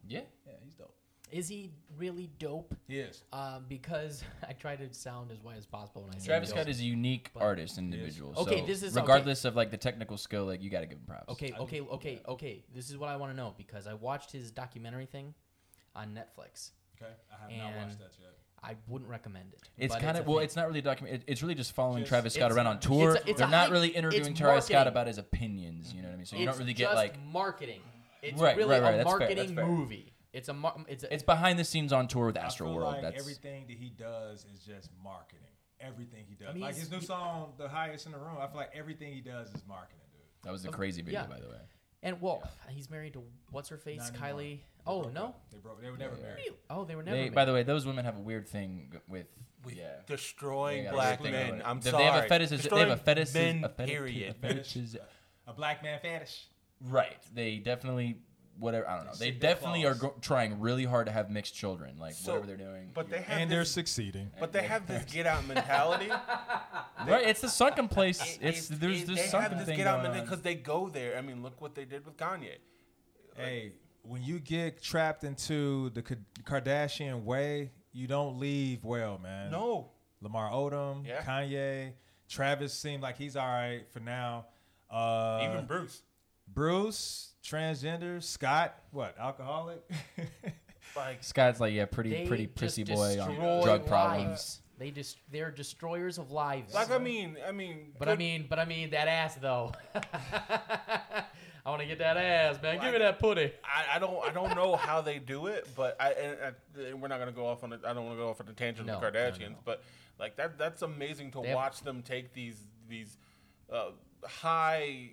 Yeah. yeah he's dope Is he really dope? he is Um, because *laughs* I try to sound as white as possible when I say it. Travis dope. Scott is a unique But- artist, individual. Okay, so this is- okay. regardless of like the technical skill, like you got to give him props. Okay, okay, okay, okay. This is what I want to know because I watched his documentary thing on Netflix. okay i have not watched that yet I wouldn't recommend it. It's kind of well, thing. it's not really a document. It, it's really just following Just- Travis Scott around on it's tour. a- it's They're not hype- really interviewing Travis Scott about his opinions. You know what I mean? So you it's don't really get like marketing. It's Right, really right, right, a that's fair, that's marketing fair. movie. It's a mar- it's a, it's behind the scenes on tour with I Astroworld. like That's everything that he does is just marketing. Everything he does, I mean, like his new he- song, "The Highest in the Room." I feel like everything he does is marketing, dude. that was a crazy video, yeah. by the way. and well, he's married to what's her face, Kylie. They Oh no, up. they broke. They were never married. Really? Oh, they were never. They, by the way, those women have a weird thing g- with yeah. destroying They black men. I'm They- sorry. They have a fetish. They have a Destroying fetish. men, a fetish. period. A fetishiz- A black man fetish. Right. They definitely whatever. I don't know. They They definitely are claws. go- trying really hard to have mixed children, like So- whatever they're doing. But they Yeah. have And they're succeeding. but they have this *laughs* get out mentality. *laughs* right. It's the sunken place. It- It's it- there's it- this they sunken have this thing get out going mentality because they go there. I mean, look what they did with Kanye. Hey, when you get trapped into the Ka- Kardashian way, you don't leave well, man. No, Lamar Odom, Yeah. Kanye, Travis seemed like he's all right for now. Uh, even Bruce. Bruce, transgender, Scott, what, alcoholic? *laughs* Like Scott's like yeah, pretty They pretty just prissy boy on destroy drug lives. problems. They just they're destroyers of lives. Like I mean, I mean, but I good- mean, but I mean that ass though. *laughs* I want to get that ass, man. Give me that putty. I, I don't I don't know how they do it, but I and, and we're not gonna go off on it. I don't want to go off on the tangent of No, the no, Kardashians, no. but like that that's amazing to They have- watch them take these these uh, high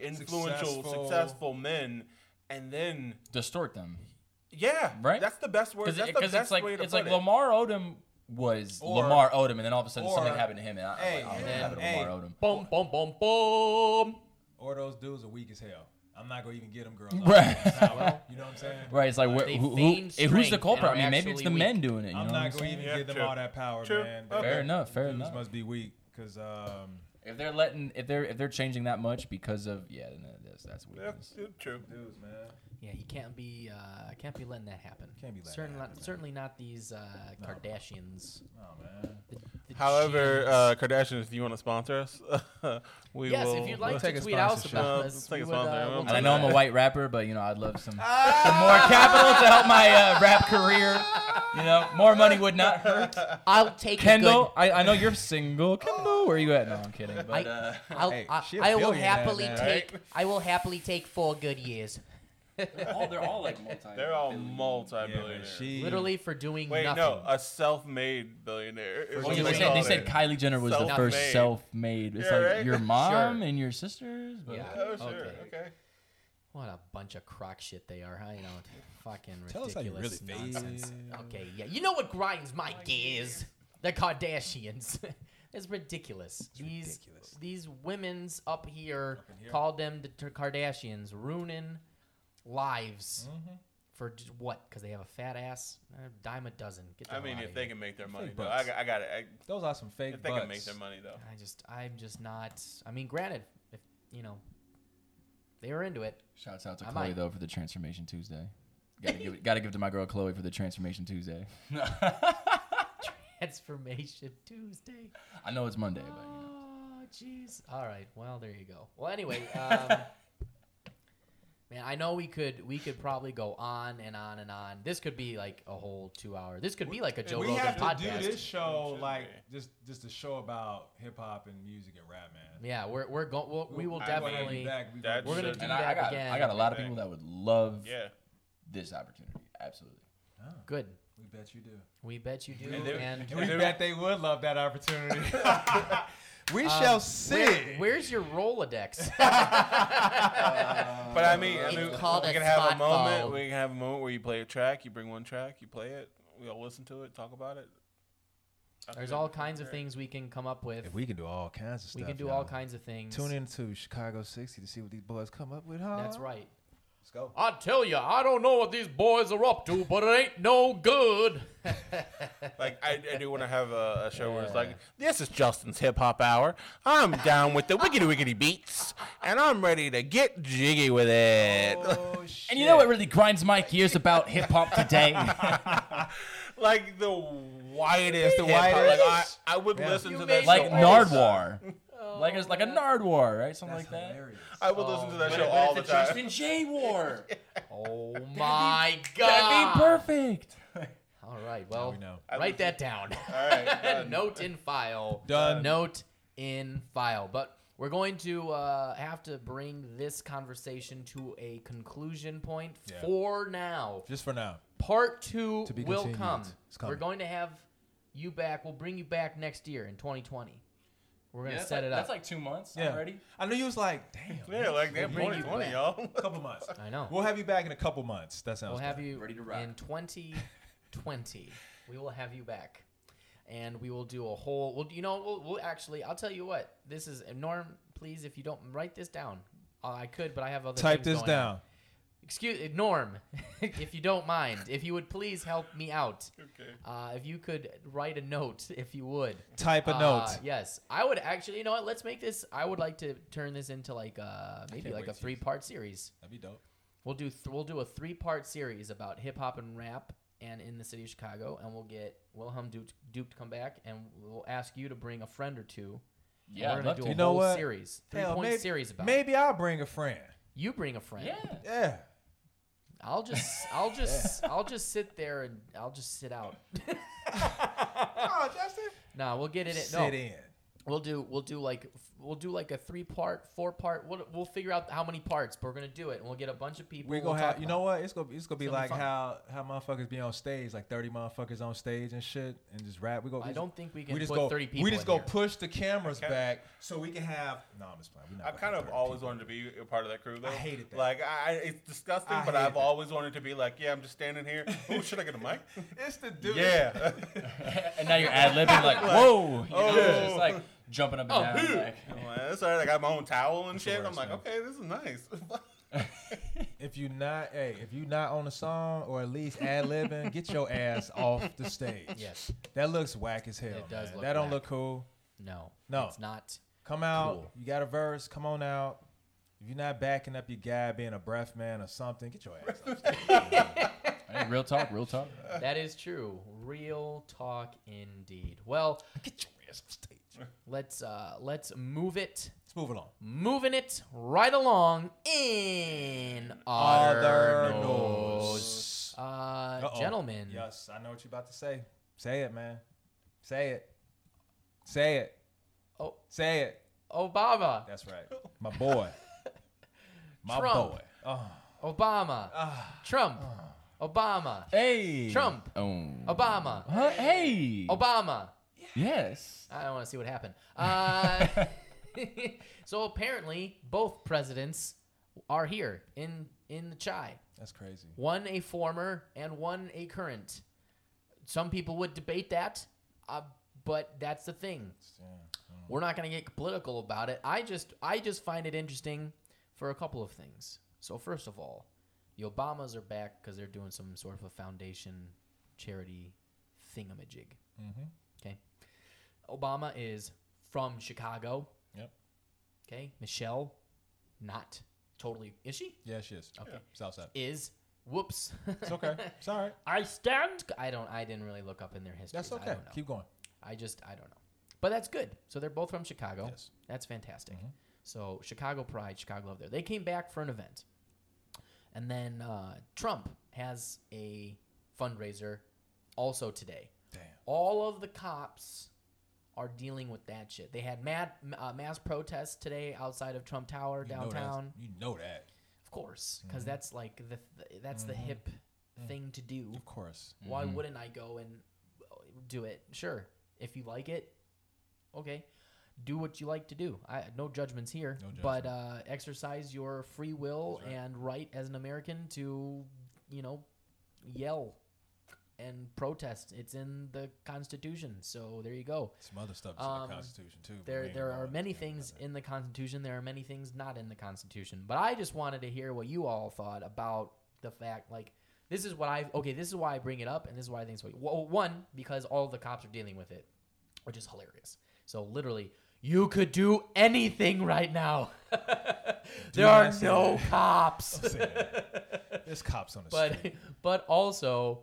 influential Successful. successful men and then Distort them. yeah Right? that's the best word that's the Because best it's like way to it's put like it. Lamar Odom was Or- Lamar Odom, and then all of a sudden or- something happened to him, and I, Hey, I'm like, oh, and what happened to hey. Lamar Odom? Boom, boom, boom, boom. Or those dudes are weak as hell. I'm not gonna even get them girls. *laughs* Right. Well, You know what I'm saying? Right, it's like wh- They who, who, feign who's the culprit? I mean, maybe it's the actually men doing it. You I'm know not what I'm gonna saying? even Yeah, give them true. all that power, True. man. Okay. Fair enough, fair dudes enough. must be weak because um, If they're letting, if they're if they're changing that much because of yeah, then that's that's yeah, weakness. true dudes, man. Yeah, you can't be uh, can't be letting that happen. Can't be letting certainly that not, happen, man. certainly not these uh, Kardashians. Oh man. The, the However, uh, Kardashians, if you want to sponsor us, *laughs* we yes, will. if you'd like we'll to take tweet out sponsorship. about Uh, us, take a we would, sponsor. uh, I'm we'll And I do know I'm a white rapper, but you know I'd love some some more capital to help my uh, rap career. You know, more money would not hurt. I'll take a Kendall, I, I know you're single. Kendall, where are you at? No, I'm kidding. But I- uh, I'll, Hey, I, she a I will happily now, take. I will happily take four good years, they're all they're all like multi. They're all multi-billionaires. she literally for doing Wait, nothing. no, a self-made billionaire. is Oh, what yeah, they, said, call they it. said Kylie Jenner was the Self-made. first self-made. It's Yeah, like right? your mom Sure. and your sisters. but- Yeah. Oh, sure. Okay. Okay. What a bunch of crock shit they are, huh? You know, fucking Tell us how you ridiculous really nonsense. feel. Okay, yeah, you know what grinds my gears? The Kardashians. *laughs* it's ridiculous. these ridiculous. these women's up here, in here. called them the T- Kardashians, ruining lives Mhm. for just what? Because they have a fat ass, a dime a dozen. Get the I mean, if they here. can make their money, Fake though, butts. I, got- I got it. Those are some fake if they butts. can make their money, though. I just, I'm just not. I mean, granted, if you know, they were into it. Shouts out to I Khloé might. though for the Transformation Tuesday. Gotta give it, gotta give it to my girl Khloé for the Transformation Tuesday. *laughs* *laughs* Transformation Tuesday. I know it's Monday, but you know. Oh, jeez. All right. Well, there you go. Well, anyway, um, *laughs* man, I know we could we could probably go on and on and on. This could be like a whole two hour. This could be like a Joe we Rogan have to podcast. do this show like just just a show about hip hop and music and rap, man. Yeah, we're we're going. We'll, we will I wanna definitely. you back. We That We're gonna do And I, I that got again. I got a lot of people that would love Yeah. this opportunity. Absolutely. Oh. Good. We bet you do. We bet you do. And And, and We bet they would love that opportunity. *laughs* *laughs* we um, shall see. where- where's your Rolodex? *laughs* But I mean, I mean, we can have a moment. smartphone. We can have a moment where you play a track. You bring one track, you play it. We all listen to it, talk about it. I think There's that'd all kinds of things we can come up with. If we can do all kinds of stuff, We can do y'all. all kinds of things. Tune in to Chicago 60 to see what these boys come up with, huh? That's right. Let's go. I tell you, I don't know what these boys are up to, but it ain't no good. *laughs* Like I, I do want to have a, a show where it's like, this is Justin's hip hop hour. I'm down with the wiggity wiggity beats, and I'm ready to get jiggy with it. Oh, *laughs* shit. And you know what really grinds my gears about hip hop today? *laughs* like the whitest, The hip hop. Like I. I would Yeah. listen You to made that like show all. Nardwuar. Like it's like a Nardwuar, right? Something That's like that. hilarious. I would listen to that show all the time. Justin J War. *laughs* Oh my god. That'd be perfect. *laughs* All right. Well, we know. I write that down. All right, *laughs* done. Note in file. Done. Note in file. But we're going to uh, have to bring this conversation to a conclusion point Yeah. for now. Just for now. Part two To be will continued. come. It's. We're going to have you back. We'll bring you back next year in 2020. We're going to set it up. That's like two months Yeah. already. I know you was like, damn. Yeah, like damn, bring you 2020, y'all. A *laughs* couple months. I know. We'll have you back in a couple months. That sounds We'll have you Ready to rock. in 2020. we will have you back, and we will do a whole. Well, you know, we'll, we'll actually. I'll tell you what. This is Norm. Please, if you don't write this down, uh, I could, but I have other. Type things this going on. Down. Excuse Norm, *laughs* if you don't mind, if you would please help me out. Okay. Uh, if you could write a note, if you would. Type a Uh, note. Yes, I would actually. You know what? Let's make this. I would like to turn this into like uh maybe like a three-part series. That'd be dope. We'll do th- we'll do a three part series about hip hop and rap and in the city of Chicago, and we'll get Wilhelm Duke, Duke to come back, and we'll ask you to bring a friend or two. Yeah, we're I'd gonna love do to. a You know whole what? series, three Hell, point maybe- series about. it. Maybe I'll bring a friend. you bring a friend. Yeah. Yeah. I'll just I'll *laughs* just I'll just sit there and I'll just sit out. *laughs* oh, Justin. Nah, we'll get it in. Sit No, in. we'll do we'll do like we'll do like a three part, four part. We'll, we'll figure out how many parts, but we're gonna do it, and we'll get a bunch of people. We're gonna talk have, you know what? It's gonna, it's gonna be It's gonna be like fun. how how motherfuckers be on stage, like thirty motherfuckers on stage and shit, and just rap. We go. I don't think we can we just put go. 30 people we just in go here. push the cameras back so we can have. No, I'm just playing. We're not I've kind of always people. wanted to be a part of that crew. Though. I hated that. Like, I, it's disgusting, I but I've that. always wanted to be like, yeah, I'm just standing here. *laughs* Oh, should I get a mic? It's the dude. yeah. *laughs* and now you're ad libbing *laughs* like, whoa, you know, oh. it's just like jumping up and Oh, down. Like, oh, I'm like, That's all right. I got my own towel and shit. I'm like, man. okay, this is nice. *laughs* If you not, hey, if you not on a song or at least ad libbing, get your ass off the stage. Yes. That looks whack as hell. It does man. look That don't whack. look cool. No. No. It's not. Come out. Cool. You got a verse. Come on out. If you're not backing up your guy being a breath man or something, get your ass off stage. *laughs* hey, real talk, real talk. *laughs* That is true. Real talk indeed. Well, get your ass off stage. *laughs* let's uh let's move it Let's move it along. moving it right along in Other other news. news. Uh, Uh-oh. gentlemen, Yes, I know what you're about to say. Say it, man. Say it. Say it. Oh. Say it. Obama, That's right. My boy. *laughs* My Trump. boy. Oh. Obama, Ah. Trump, Obama, Hey, Trump, Oh, Obama, Huh? Hey, Obama. Yes. I want to see what happened. Uh, *laughs* so apparently, both presidents are here in in the chai. That's crazy. One a former and one a current. Some people would debate that, uh, but that's the thing. Yeah. We're not going to get political about it. I just I just find it interesting for a couple of things. So first of all, the Obamas are back because they're doing some sort of a foundation charity thingamajig. Mm-hmm. Obama is from Chicago. Yep. Okay, Michelle, not totally. Is she? Yeah, she is. Okay. Southside. Is whoops. It's okay. *laughs* It's all right. I stand. I don't. I didn't really look up in their history. That's okay. Keep going. I just I don't know. But that's good. So they're both from Chicago. Yes. That's fantastic. Mhm. So Chicago Pride, Chicago Love there. They came back for an event. And then uh, Trump has a fundraiser also today. Damn. All of the cops are dealing with that shit. They had mad, uh, mass protests today outside of Trump Tower You know downtown. you know that. Of course, because Mhm. that's like the th- that's the Mhm. hip Mm. thing to do. Of course. Why Mhm. wouldn't I go and uh, do it? Sure, if you like it, okay, do what you like to do. I no judgments here, No but uh, exercise your free will right. and right as an American to, you know, yell and protest. It's in the Constitution, so there you go. Some other stuff is Um, in the Constitution too. There, there are many things in the Constitution. There are many things not in the Constitution. But I just wanted to hear what you all thought about the fact, like, this is what I okay. This is why I bring it up, and this is why I think it's well, one because all the cops are dealing with it, which is hilarious. So literally, you could do anything right now. *laughs* there are no that. cops. Don't say that. There's cops on the *laughs* but street. but also,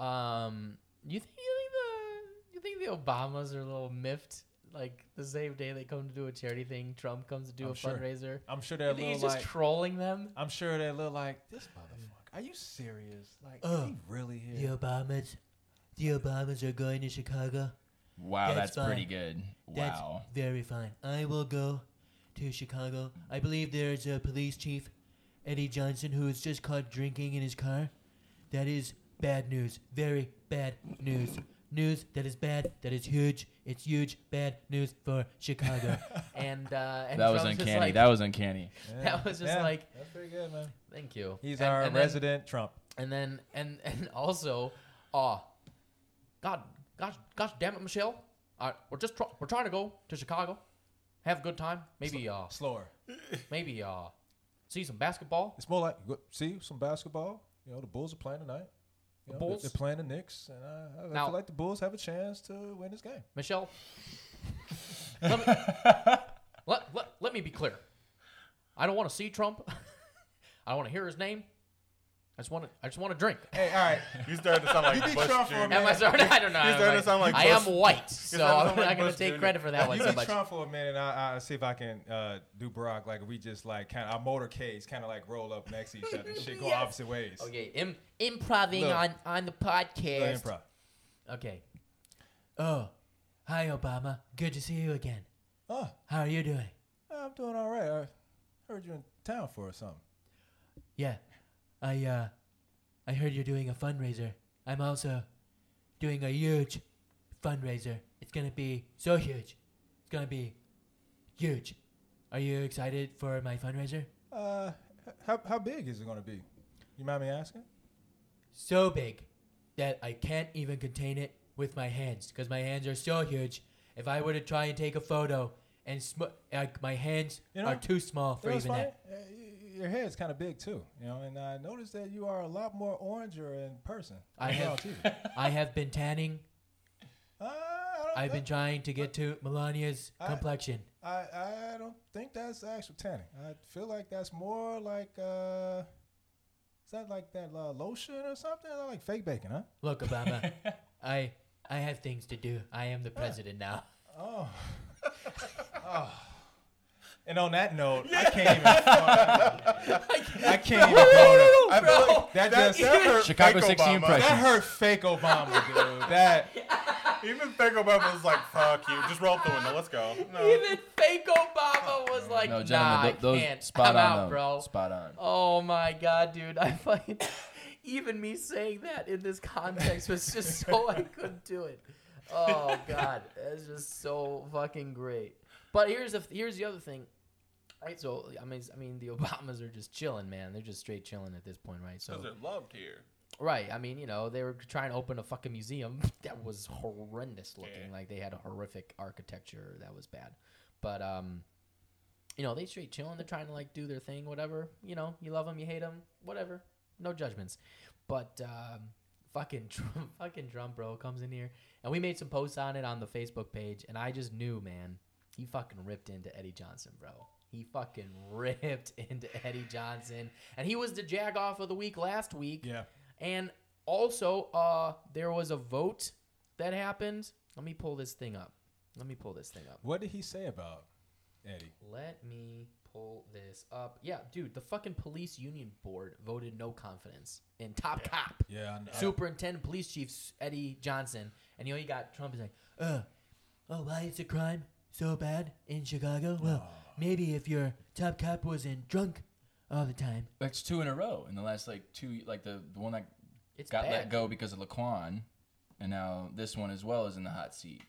um, you think you think the you think the Obamas are a little miffed? Like the same day they come to do a charity thing, Trump comes to do I'm a sure. fundraiser. I'm sure they're You a little he's like. just trolling them? I'm sure they're a little like this motherfucker. Are you serious? Like, Uh, is he really here? Obamas, the Obamas are going to Chicago. Wow, That's that's, pretty fine. good. That's Wow. very fine. I will go to Chicago. I believe there's a police chief, Eddie Johnson, who was just caught drinking in his car. That is bad news. Very bad news. News that is bad. That is huge. It's huge. Bad news for Chicago. *laughs* and uh, and That was Trump's just uncanny. like- that was uncanny. Yeah, *laughs* that was just yeah, like- That's pretty good, man. Thank you. He's And- our and then- resident Trump. and then and *laughs* and also, uh, God, gosh, gosh, damn it, Michelle. Uh, we're just try- we're trying to go to Chicago, have a good time. Maybe uh, Slower. *coughs* maybe uh, see some basketball. It's more like see some basketball. You know, the Bulls are playing tonight. You know, Bulls? They're playing the Knicks, and I, I Now- feel like the Bulls have a chance to win this game. Michelle, *laughs* let, me, let, let, let me be clear. I don't want to see Trump. *laughs* I don't want to hear his name. I just want to. I just want to drink. Hey, all right. *laughs* You started to sound like You be Bush Trump for a Jr. minute. Am I starting? I don't know. You're I'm to sound like I am Bush- white, so I'm sound not like going to take Jr. credit for that one you so be much. Trump for a minute. And I, I see if I can uh, do Barack. Like we just like kind of our motorcades kind of like roll up next to each other. and Shit go *laughs* Yes. opposite ways. Okay, Im- improving Look. on on the Little podcast. improv. Okay. Oh, hi, Obama. Good to see you again. Oh, How are you doing? I'm doing all right. I heard you in town for something. Yeah, I uh, I heard you're doing a fundraiser. I'm also doing a huge fundraiser. It's gonna be so huge. It's gonna be huge. Are you excited for my fundraiser? Uh, h- how how big is it going to be? You mind me asking? So big that I can't even contain it with my hands because my hands are so huge. If I were to try and take a photo and sm- like my hands You know, are too small for You know what's even funny? that. Uh, Your head's kind of big too, you know, and I noticed that you are a lot more oranger in person. I have- *laughs* I have been tanning. Uh, I don't I've been trying to get to Melania's I- complexion. I, I don't think that's actual tanning. I feel like that's more like uh, is that like that uh, lotion or something? Or like fake bacon, huh? Look, Obama, *laughs* I I have things to do. I am the president now. Oh. *laughs* oh. And on that note, I can't even. *laughs* I can't even go. I feel like that just that hurt Chicago fake 60 Obama. impressions. that hurt fake Obama, dude. That *laughs* Even fake Obama was like, "Fuck you, just roll up the window, let's go." No. Even fake Obama was like, No, gentlemen, I th- those can't. spot I'm on, out, bro." Spot on. Oh my god, dude! I fucking *laughs* even me saying that in this context was just so I couldn't do it. Oh god, it's just so fucking great. But here's the here's the other thing, right? So I mean, I mean the *laughs* Obamas are just chilling, man. They're just straight chilling at this point, right? So Because they're loved here. Right. I mean, you know, they were trying to open a fucking museum *laughs* that was horrendous looking. Yeah. Like they had a horrific architecture that was bad. But um, you know, they straight chilling. They're trying to like do their thing, whatever. You know, you love them, you hate them, whatever. No judgments. But um, fucking *laughs* Trump, fucking Trump, bro, comes in here, and we made some posts on it on the Facebook page, and I just knew, man, he fucking ripped into Eddie Johnson, bro. He fucking ripped *laughs* into Eddie Johnson, and he was the jag off of the week last week. yeah. And also, uh, there was a vote that happened. Let me pull this thing up. Let me pull this thing up. What did he say about Eddie? Let me pull this up. Yeah, dude, the fucking police union board voted no confidence in top cop. Yeah. I, I, Superintendent Police Chief Eddie Johnson. And you know, you got Trump is like, uh, oh, why is the crime so bad in Chicago? Well, maybe if your top cop wasn't drunk all the time. That's two in a row in the last like two, like the, the one that It's got bad. let go because of Laquan, and now this one as well is in the hot seat.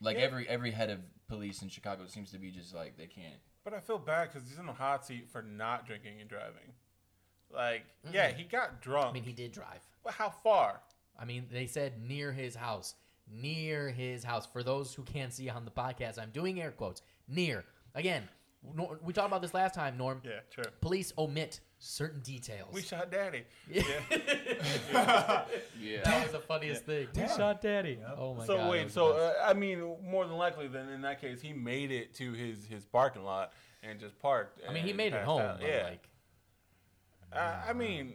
Like Yeah. every every head of police in Chicago seems to be just like they can't. But I feel bad because he's in the hot seat for not drinking and driving. Like, yeah, he got drunk. I mean, he did drive. but how far? I mean, they said near his house. Near his house. For those who can't see on the podcast, I'm doing air quotes. Near. Again, Nor- we talked about this last time, Norm. Yeah, true. Police omit certain details. We shot daddy. Yeah. Yeah. *laughs* that was the funniest thing. We Damn. shot daddy. Oh my so god. that wait, was so the best. uh, I mean, more than likely, then in that case, he made it to his his parking lot and just parked. I mean, he and made it passed home. out. but, Yeah. Like, I, I mean,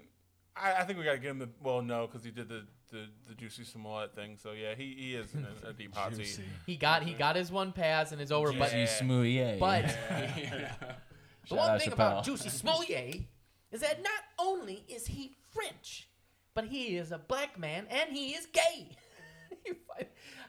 I, I think we got to give him the well, no, because he did the, the the juicy Smollett thing. So yeah, he, he is in a, a deep hot Juicy. seat. he got he got his one pass and it's over. But Juicy Smollett. but *laughs* Shout The one out thing Chappelle. about Juicy Smollett is that not only is he French, but he is a black man and he is gay. *laughs*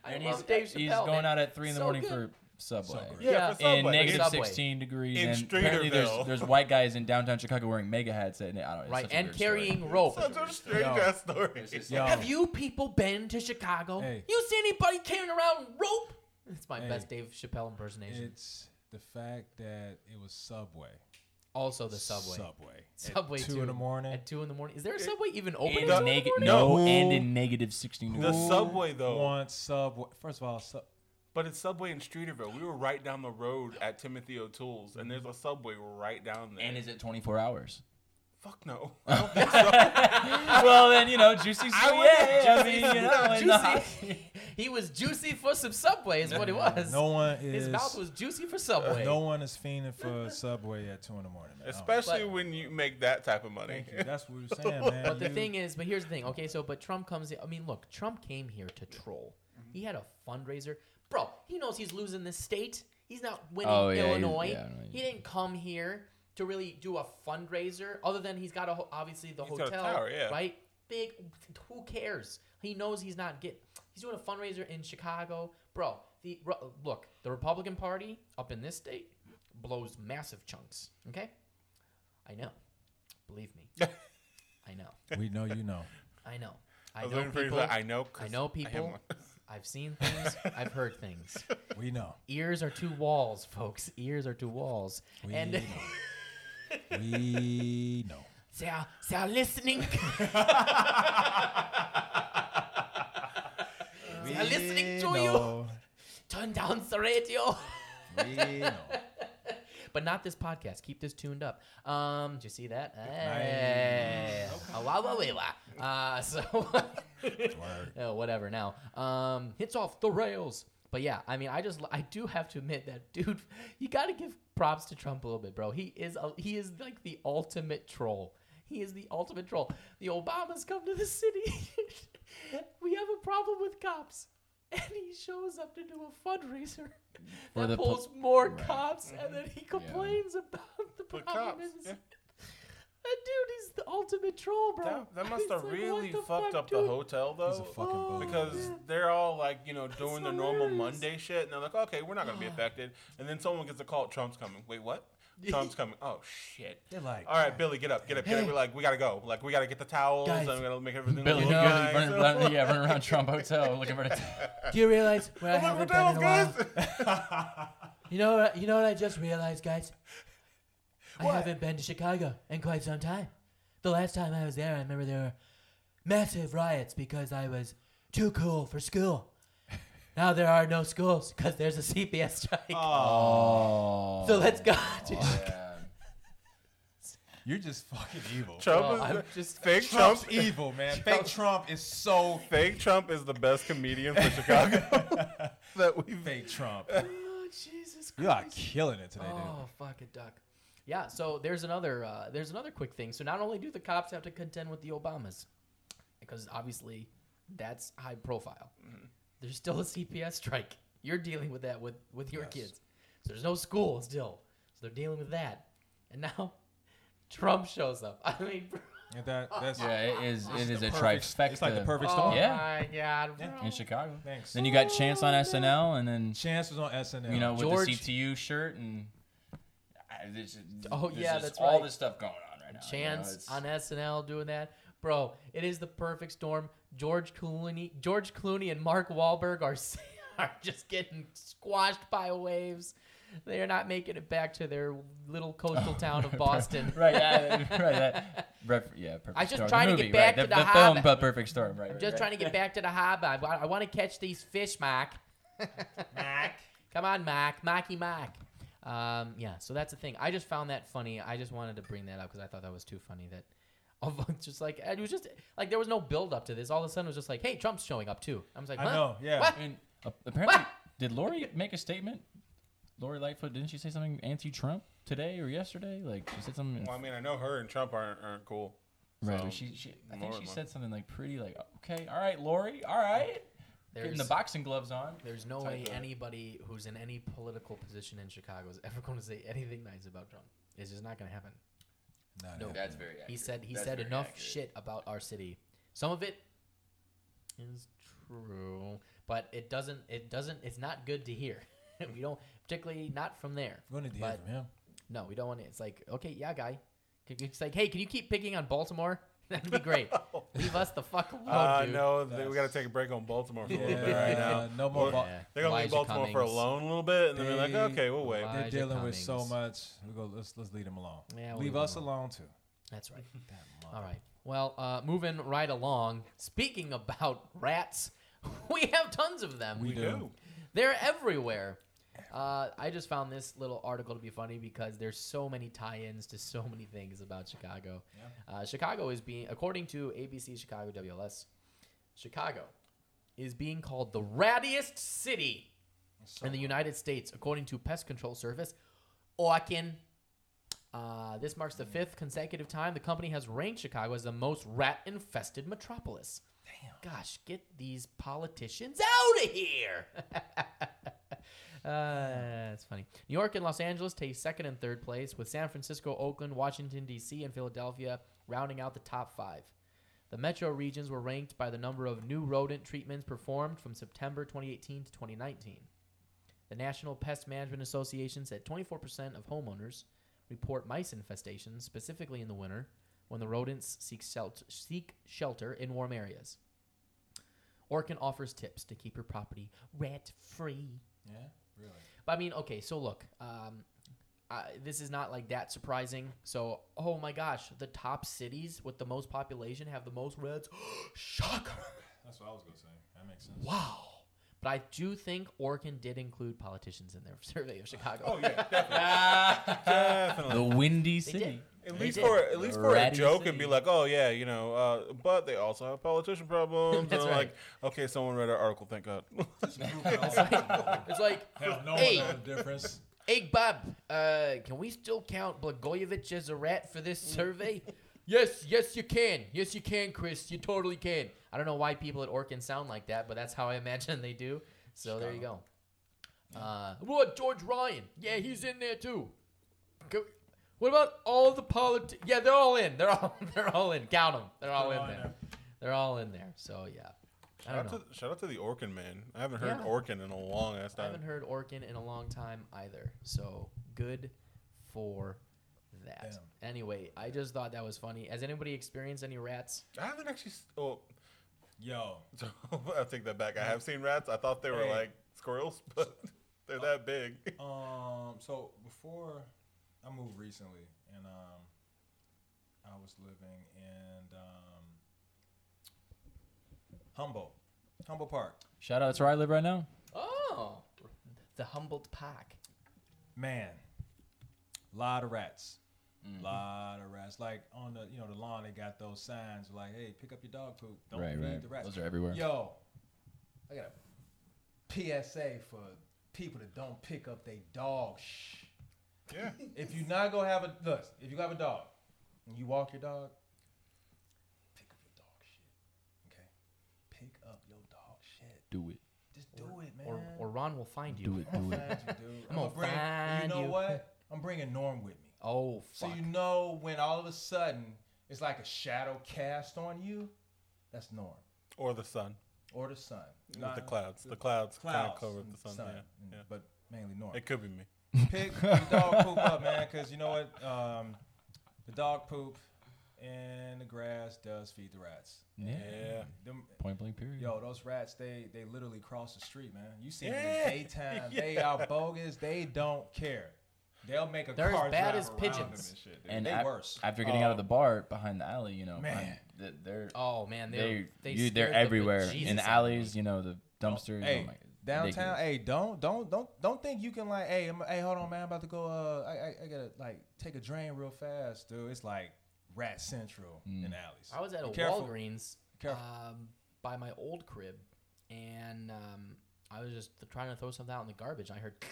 I and love he's, Dave he's Chappelle, going man. out at three in the So morning good. for Subway. Subway. Yeah, Yeah. for Subway. In negative Subway. 16 degrees, In and apparently there's Streeterville. there's white guys in downtown Chicago wearing mega hats. At, I don't know, it's right such a and weird story. carrying rope. Such a strange ass story. Yo. Have you people been to Chicago? Hey. You see anybody carrying around rope? It's my Hey. best Dave Chappelle impersonation. It's the fact that it was Subway. also the subway. Subway. *laughs* Subway At two too. in the morning. At two in the morning. Is there a subway even open in at two in the neg- morning? no, Who and in negative 16 The degrees. Who Subway, though. Wants Subway. First of all, sub- But it's Subway in Streeterville. We were right down the road at Timothy O'Toole's, and there's a Subway right down there. and is it 24 hours? Fuck no. *laughs* I don't think so. *laughs* well, then, you know, juicy I sweet. would- Yeah, I mean, you know, in the hot- Juicy. Uh, *laughs* he was juicy for some Subway, is what it was. no one is. His mouth was juicy for Subway. No one is fiending for Subway at two in the morning, man. I don't- Especially But- when you make that type of money. Thank you. That's what we're saying, man. But the You- thing is, but here's the thing. Okay, so but Trump comes in. I mean, look, Trump came here to troll. He had a fundraiser, bro. He knows he's losing this state. He's not winning Oh, yeah, Illinois. yeah, I he didn't come here to really do a fundraiser. Other than he's got a ho- obviously the He's got a hotel, tower, yeah. right? Big. Who cares? He knows he's not get. He's doing a fundraiser in Chicago, bro. The look, the Republican Party up in this state blows massive chunks. Okay, I know. Believe me, *laughs* I know. We know you know. I know. I, I know waiting for you to people. I know. I know people. one." *laughs* I've seen things. *laughs* I've heard things. We know. Ears are two walls, folks. Ears are two walls. We and know. We know. *laughs* they are, they are listening. *laughs* they are listening to you. Turn down the radio. We know. But not this podcast. Keep this tuned up. Um, did you see that? Hey. Wow, wow. Uh, so, *laughs* oh, whatever. Now, um, hits off the rails. But yeah, I mean, I just, I do have to admit that, dude, *laughs* you got to give props to Trump a little bit, bro. He is, a, he is like the ultimate troll. He is the ultimate troll. The Obamas come to the city. *laughs* we have a problem with cops. *laughs* And he shows up to do a fundraiser *laughs* For that the po- pulls more cops, and then he complains about the The problem. cops, yeah. *laughs* That dude is the ultimate troll, bro. That, that must have like, really fucked fuck, up dude? the hotel He's a though. fucking Oh. Because man. they're all like, you know, doing their normal. Monday shit, and they're like, okay, we're not gonna be affected. And then someone gets a call, Trump's coming. Wait, what? Trump's coming. Oh shit. They're like, All right, Billy, get up, get up, get up. We're like, we gotta go. Like, we gotta get the towels. Guys. and we gotta make everything Billy look Goody nice. running, running- yeah, running around Trump Hotel looking for the. *laughs* Do you realize where I I'm haven't been in a while? *laughs* You know, what, you know what I just realized, guys? I haven't been to Chicago in quite some time. The last time I was there, I remember there were massive riots because I was too cool for school. Now there are no schools because there's a CPS strike. Oh. So let's go. to you're just fucking evil. Trump Bro, is I'm the- just- fake Trump's Trump. evil, man. Fake Trump is so Fake Trump is the best comedian for Chicago *laughs* that we've. fake Trump. Oh, Jesus Christ. You are Christ. killing it today, dude. Oh, fuck it, duck. Yeah, so there's another uh, there's another quick thing. So not only do the cops have to contend with the Obamas, because obviously that's high profile. There's still a CPS strike. You're dealing with that with with your Yes. kids. So there's no school still. So they're dealing with that. And now *laughs* Trump shows up. I mean, bro, that, that's, Yeah, it is. It is a perfect- trifecta. It's like the perfect oh storm. Yeah. my god, bro. in Chicago. Thanks. Then you got Chance on oh, SNL, and then Chance was on SNL. you know with George- the CTU shirt, and I- this, Oh, there's yeah, just that's all right. this stuff going on right now. you know, Chance on SNL doing that, bro. It is the perfect storm. George Clooney, George Clooney, and Mark Wahlberg are *laughs* are just getting squashed by waves. They are not making it back to their little coastal town of *laughs* Boston. *laughs* right, yeah, right. That, ref, yeah, perfect I was just storm. trying the to get back right, to the, the the film, but perfect storm. Right, I'm right, just right. trying to get back to the harbor. I, I want to catch these fish, Mark. Mark, come on, Mark, Marky Mac. Um, yeah, so that's the thing. I just found that funny. I just wanted to bring that up because I thought that was too funny. That of *laughs* just like it was just like there was no build up to this. All of a sudden, it was just like, hey, Trump's showing up too. I was like, I huh? know, yeah. What? I mean, a- apparently, did Lori make a statement? Lori Lightfoot, didn't she say something anti-Trump today or yesterday? Like she said something. Well, I mean, I know her and Trump aren't, aren't cool. right, so, she, she, I think she than said something like pretty like, okay, all right, Lori, all right, getting the boxing gloves on. there's no way anybody who's in any political position in Chicago is ever going to say anything nice about Trump. It's just not going to happen. Nah, No. That's very. Accurate. He said he That's said enough accurate. shit about our city. Some of it is true, but it doesn't. It doesn't. It's not good to hear. *laughs* we don't, particularly not from there. We're gonna need to hear from him. No, we don't want it. It's like, okay, yeah, guy. It's like, hey, can you keep picking on Baltimore? *laughs* That'd be great. *laughs* Leave us the fuck alone, Uh, dude. no, they, we got to take a break on Baltimore for a little bit Yeah, right now. no more. Well, Bal- Yeah. They're gonna leave Elijah Baltimore for Cummings. alone a little bit, and then they're like, They- okay, we'll wait. Elijah They're dealing with so Cummings. much. We go. Let's let's leave them alone. Yeah, we'll leave leave us them alone too. That's right. *laughs* Damn, All right. Well, uh, moving right along. Speaking about rats, we have tons of them. We We do. do. They're everywhere. Uh, I just found this little article to be funny because there's so many tie-ins to so many things about Chicago. Uh, Chicago is being, according to ABC Chicago WLS, Chicago is being called the rattiest city in the United States, according to Pest Control Service, Orkin. Uh, this marks the fifth consecutive time the company has ranked Chicago as the most rat-infested metropolis. Damn. Gosh, get these politicians out of here. *laughs* Uh, that's funny. New York and Los Angeles take second and third place, with San Francisco, Oakland, Washington D.C., and Philadelphia rounding out the top five. The metro regions were ranked by the number of new rodent treatments performed from September 2018 to 2019. The National Pest Management Association said 24% of homeowners report mice infestations, specifically in the winter, when the rodents seek seek shelter in warm areas. Orkin offers tips to keep your property rat free. Yeah, really. But I mean, okay, so look, um, this is not like that surprising. So, oh my gosh, the top cities with the most population have the most reds. *gasps* Shocker! That's what I was gonna say. That makes sense. Wow. But I do think Orkin did include politicians in their *laughs* survey of Chicago. Oh yeah, definitely. *laughs* Definitely. The Windy They City. did. At They least did. for at least for a Ratty joke and City. be like, oh yeah, you know, uh, but they also have politician problems. *laughs* That's and I'm right. like, okay, someone read our article, thank God. It's like, it's like Have no Hey. one know the difference. Hey Bob, uh, can we still count Blagojevich as a rat for this survey? Yes, yes you can. Yes you can, Chris. You totally can. I don't know why people at Orkin sound like that, but that's how I *laughs* imagine they do. So there you go. Uh, what George Ryan? Yeah, he's in there too. Go- What about all the politi- Yeah, they're all in. They're all *laughs* they're all in. Count them. They're all They're in all in there. They're all in there. So yeah. I Shout don't out, know. to, shout out to the Orkin man. I haven't heard Yeah. Orkin in a long ass time. I haven't heard Orkin in a long time either. So good for that. Damn. Anyway, I just thought that was funny. Has anybody experienced any rats? I haven't actually. Oh, Yo, *laughs* so I take that back. I have seen rats. I thought they were Hey. like squirrels, *laughs* but they're that big. *laughs* um, so before I moved recently, and um, I was living in um, Humboldt, Humboldt Park. Shout out to where I live right now. Oh, the Humboldt Park. Man, lot of rats. A lot of rats. Like on the you know the lawn, they got those signs like, "Hey, pick up your dog poop. Don't right, feed right. the rats." Those are everywhere. Yo, I got a PSA for people that don't pick up their dog. Shh. Yeah. *laughs* If you not gonna have a look, if you have a dog and you walk your dog, pick up your dog shit. Okay, pick up your dog shit. Do it. Just do it, man. Or, or Ron will find you. Do it. Do it. Find you, dude. *laughs* I'm gonna bring, find You know you. what? I'm bringing Norm with me. Oh, So you know when all of a sudden it's like a shadow cast on you, that's Norm Or the sun. or the sun. With Not- the clouds. The clouds, kind of cover the sun. Yeah. mm, yeah. but mainly Norm. It could be me. Pick your dog poop up, man, because you know what? Um, the dog poop and the grass does feed the rats. Yeah. Yeah. Them, Point blank period. yo, those rats, they they literally cross the street, man. You see them in the *laughs* daytime. They are bogus. They don't care. They'll make a They're as bad drive as around pigeons. them and shit. dude. and they af- worse. after getting out of Oh. the bar behind the alley, you know, Man. I'm- th- they're Oh man, they, they're they you, scared they're the everywhere bejesus in out of alleys. You know, the dumpsters. Hey, oh my, downtown. ridiculous. Hey, don't don't don't don't think you can like. Hey, I'm, hey, hold on, man. I'm about to go. Uh, I, I I gotta like take a drain real fast, dude. It's like rat central Mm. in alleys. I was at a Be careful. Walgreens Careful. um, by my old crib, and um, I was just trying to throw something out in the garbage. I heard. *laughs*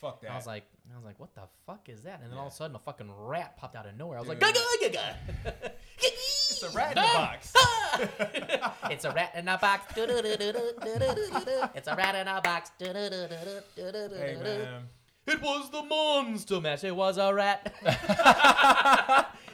Fuck that. I was like, I was like, what the fuck is that? And then all of a sudden, a fucking rat popped out of nowhere. I was Dude. like, "Gaga, gaga." *laughs* it's a rat in the box. *laughs* it's a rat in a box. It's a rat in a box. hey man, It was the monster mash. It was a rat.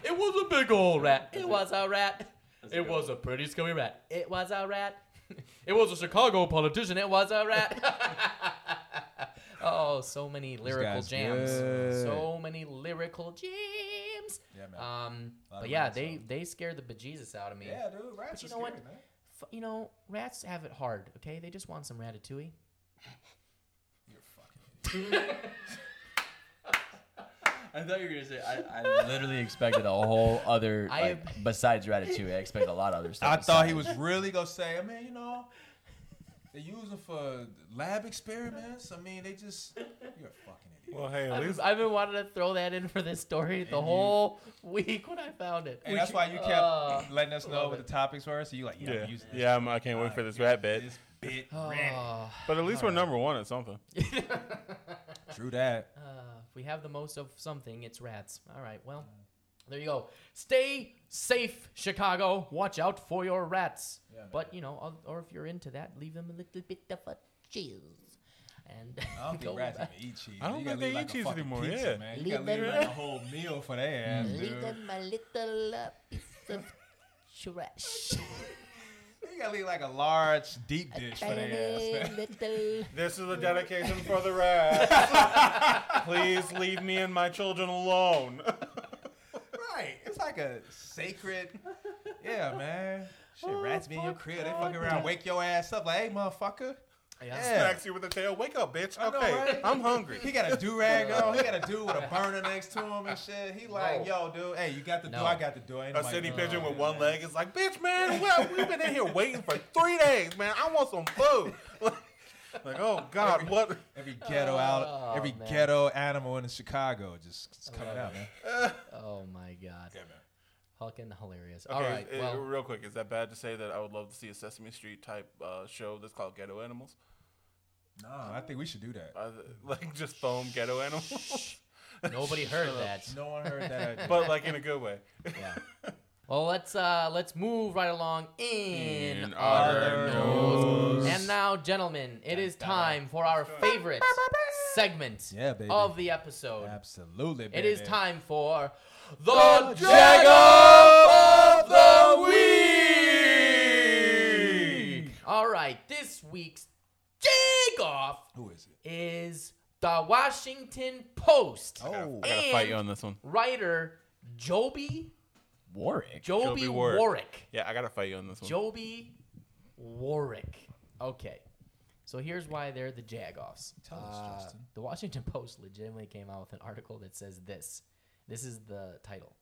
it was a big old rat. It was a rat. It was a pretty scummy rat. It was a rat. *laughs* It was a Chicago politician. It was a rat. *laughs* *laughs* oh, so many lyrical jams. good. So many lyrical jams. yeah man. Um, but yeah, they though. they scared the bejesus out of me. yeah, dude. Rats you are know what? man. F- you know, rats have it hard. Okay, they just want some ratatouille. You're fucking. I thought you were gonna say. I, I *laughs* literally expected a whole other. I Like, besides Ratatouille, I expected a lot of other stuff. I thought he was really gonna say. I mean, you know, they use them for lab experiments. I mean, they just. You're a fucking idiot. Well, hey, at I've, least I've been wanting to throw that in for this story the you- whole week when I found it. And that's why you kept Uh, letting us know love what it. the topics were. So you like, yeah, yeah, I'm using this. yeah. I'm, I can't wait for this rat bit. This bit. *sighs* Oh. But at least we're number one at something. True that. uh, if we have the most of something, it's rats. All right, well, there you go. Stay safe, Chicago. Watch out for your rats. Yeah, man. but you know, or- or if you're into that, leave them a little bit of a cheese. And I don't *laughs* think rats back. even eat cheese. I don't You think they eat like cheese anymore, Pizza, yeah. man. You Leave gotta leave them- like a whole meal for their ass, *laughs* Leave dude. them a little uh, piece of trash. *laughs* You gotta leave like a large deep dish for their ass. *laughs* This is a dedication for the rats. *laughs* Please leave me and my children alone. right. It's like a sacred. Yeah, man. Shit, rats be in your crib. They fucking around, wake your ass up like, hey, motherfucker. Yeah. Yeah. Smacks you with the tail. Wake up, bitch. I know, Okay, right? I'm hungry. He got a do rag on. He got a dude with a burner next to him and shit. He like, No. yo, dude, hey, you got the No. do, I got the do. Ain't A city doing pigeon it, with man. one leg is like, bitch, man, well, we've been in here waiting for three days, man. I want some food. *laughs* like, oh God, what? Every ghetto out, Oh, every man. ghetto animal in Chicago just, just coming out, man. *laughs* Oh my god. Yeah, man. Fucking hilarious. Okay, All right. uh, Well, real quick, is that bad to say that I would love to see a Sesame Street type uh, show that's called Ghetto Animals? No, I think we should do that. Uh, like just foam ghetto animals, nobody *laughs* heard that. No one heard that. idea. but like in a good way. Yeah. *laughs* Well, let's uh let's move right along in, In other other news. news. And now, gentlemen, it is time for our favorite segment Yeah, baby. of the episode. Absolutely, It is time for the, The Jag of the Week. All right, this week's Jag off Who is it? is the Washington Post. Oh. I gotta fight you on this one. Writer Joby Warrick. Joby, Joby Warrick. Warrick. Yeah, I gotta fight you on this one. Joby Warrick. Okay. So here's why they're the Jagoffs. Tell us, Uh, Justin. The Washington Post legitimately came out with an article that says this. This is the title.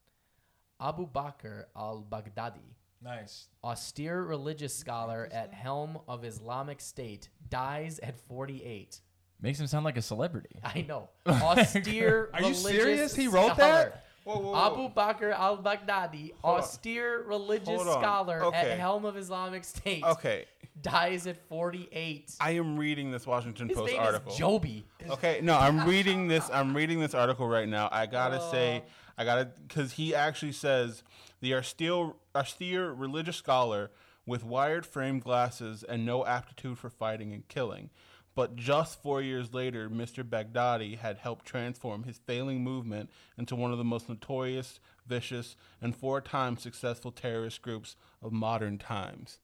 Abu Bakr al-Baghdadi, Nice. austere religious scholar at helm of Islamic State, dies at 48. Makes him sound like a celebrity. I know. *laughs* Austere Are you religious serious? He wrote scholar. that? Whoa, whoa, whoa. Abu Bakr al-Baghdadi, austere religious Hold on. scholar Okay. at helm of Islamic State, Okay, dies at 48. I am reading this Washington His Post name article. is Joby. Okay, no, I'm reading this. I'm reading this article right now. I gotta Oh. say, I gotta, because he actually says the austere, austere religious scholar with wired frame glasses and no aptitude for fighting and killing. But just four years later, Mr. Baghdadi had helped transform his failing movement into one of the most notorious, vicious, and four times successful terrorist groups of modern times.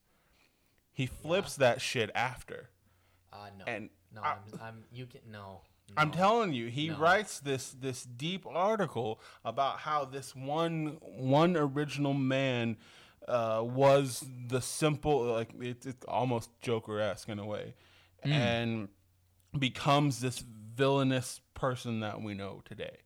He flips that shit after. Uh, no. And no, I- am I'm, you can, no. I'm telling you, he No. writes this this deep article about how this one one original man uh, was the simple like it's it's almost Joker esque in a way, and becomes this villainous person that we know today.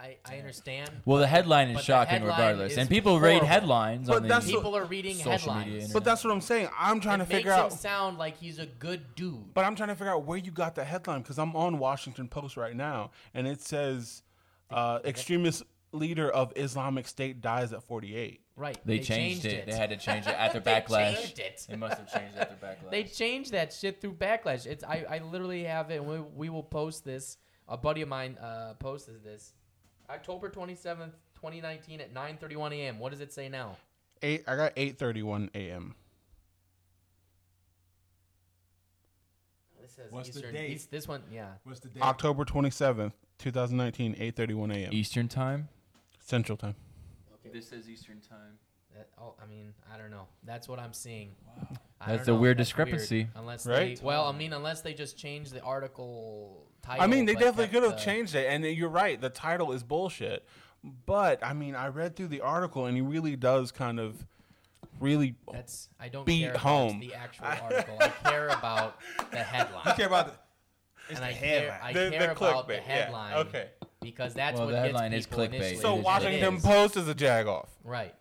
I, I understand. Well, the headline is shocking headline regardless, is and people read headlines But on that's the what- People are reading social headlines. media. But that's what I'm saying. I'm trying it to figure makes out. him sound like he's a good dude. But I'm trying to figure out where you got the headline because I'm on Washington Post right now, and it says uh, extremist leader of Islamic State dies at 48. Right. They, changed, it. They had to change it *laughs* after They backlash. changed it. They must have changed it after *laughs* backlash. They changed that shit through backlash. It's I, I literally have it. We, we will post this. A buddy of mine uh, posted this. October 27th, 2019 at 9:31 a.m. What does it say now? Eight. I got 8:31 a.m. This says What's the Eastern. date? East- this one, yeah. What's the date? October 27th, 2019, 8:31 a.m. Eastern time. Central Time. This says Eastern time. That, oh, I mean, I don't know. That's what I'm seeing. I That's don't a know. weird That's discrepancy. Unless Right? they, well, I mean, unless they just change the article title. I mean, they but definitely kept could have the- changed it, and you're right. The title is bullshit. But I mean, I read through the article, and he really does kind of, really. That's I don't beat care about home. the actual article. I care about the You *laughs* headline. care about the, it's and the I headline. care, I The- care the about the clickbait, yeah, headline. okay. Because that's Well, what the gets headline is people clickbait. initially. So It is- Washington It is. Post is a jag off. Right.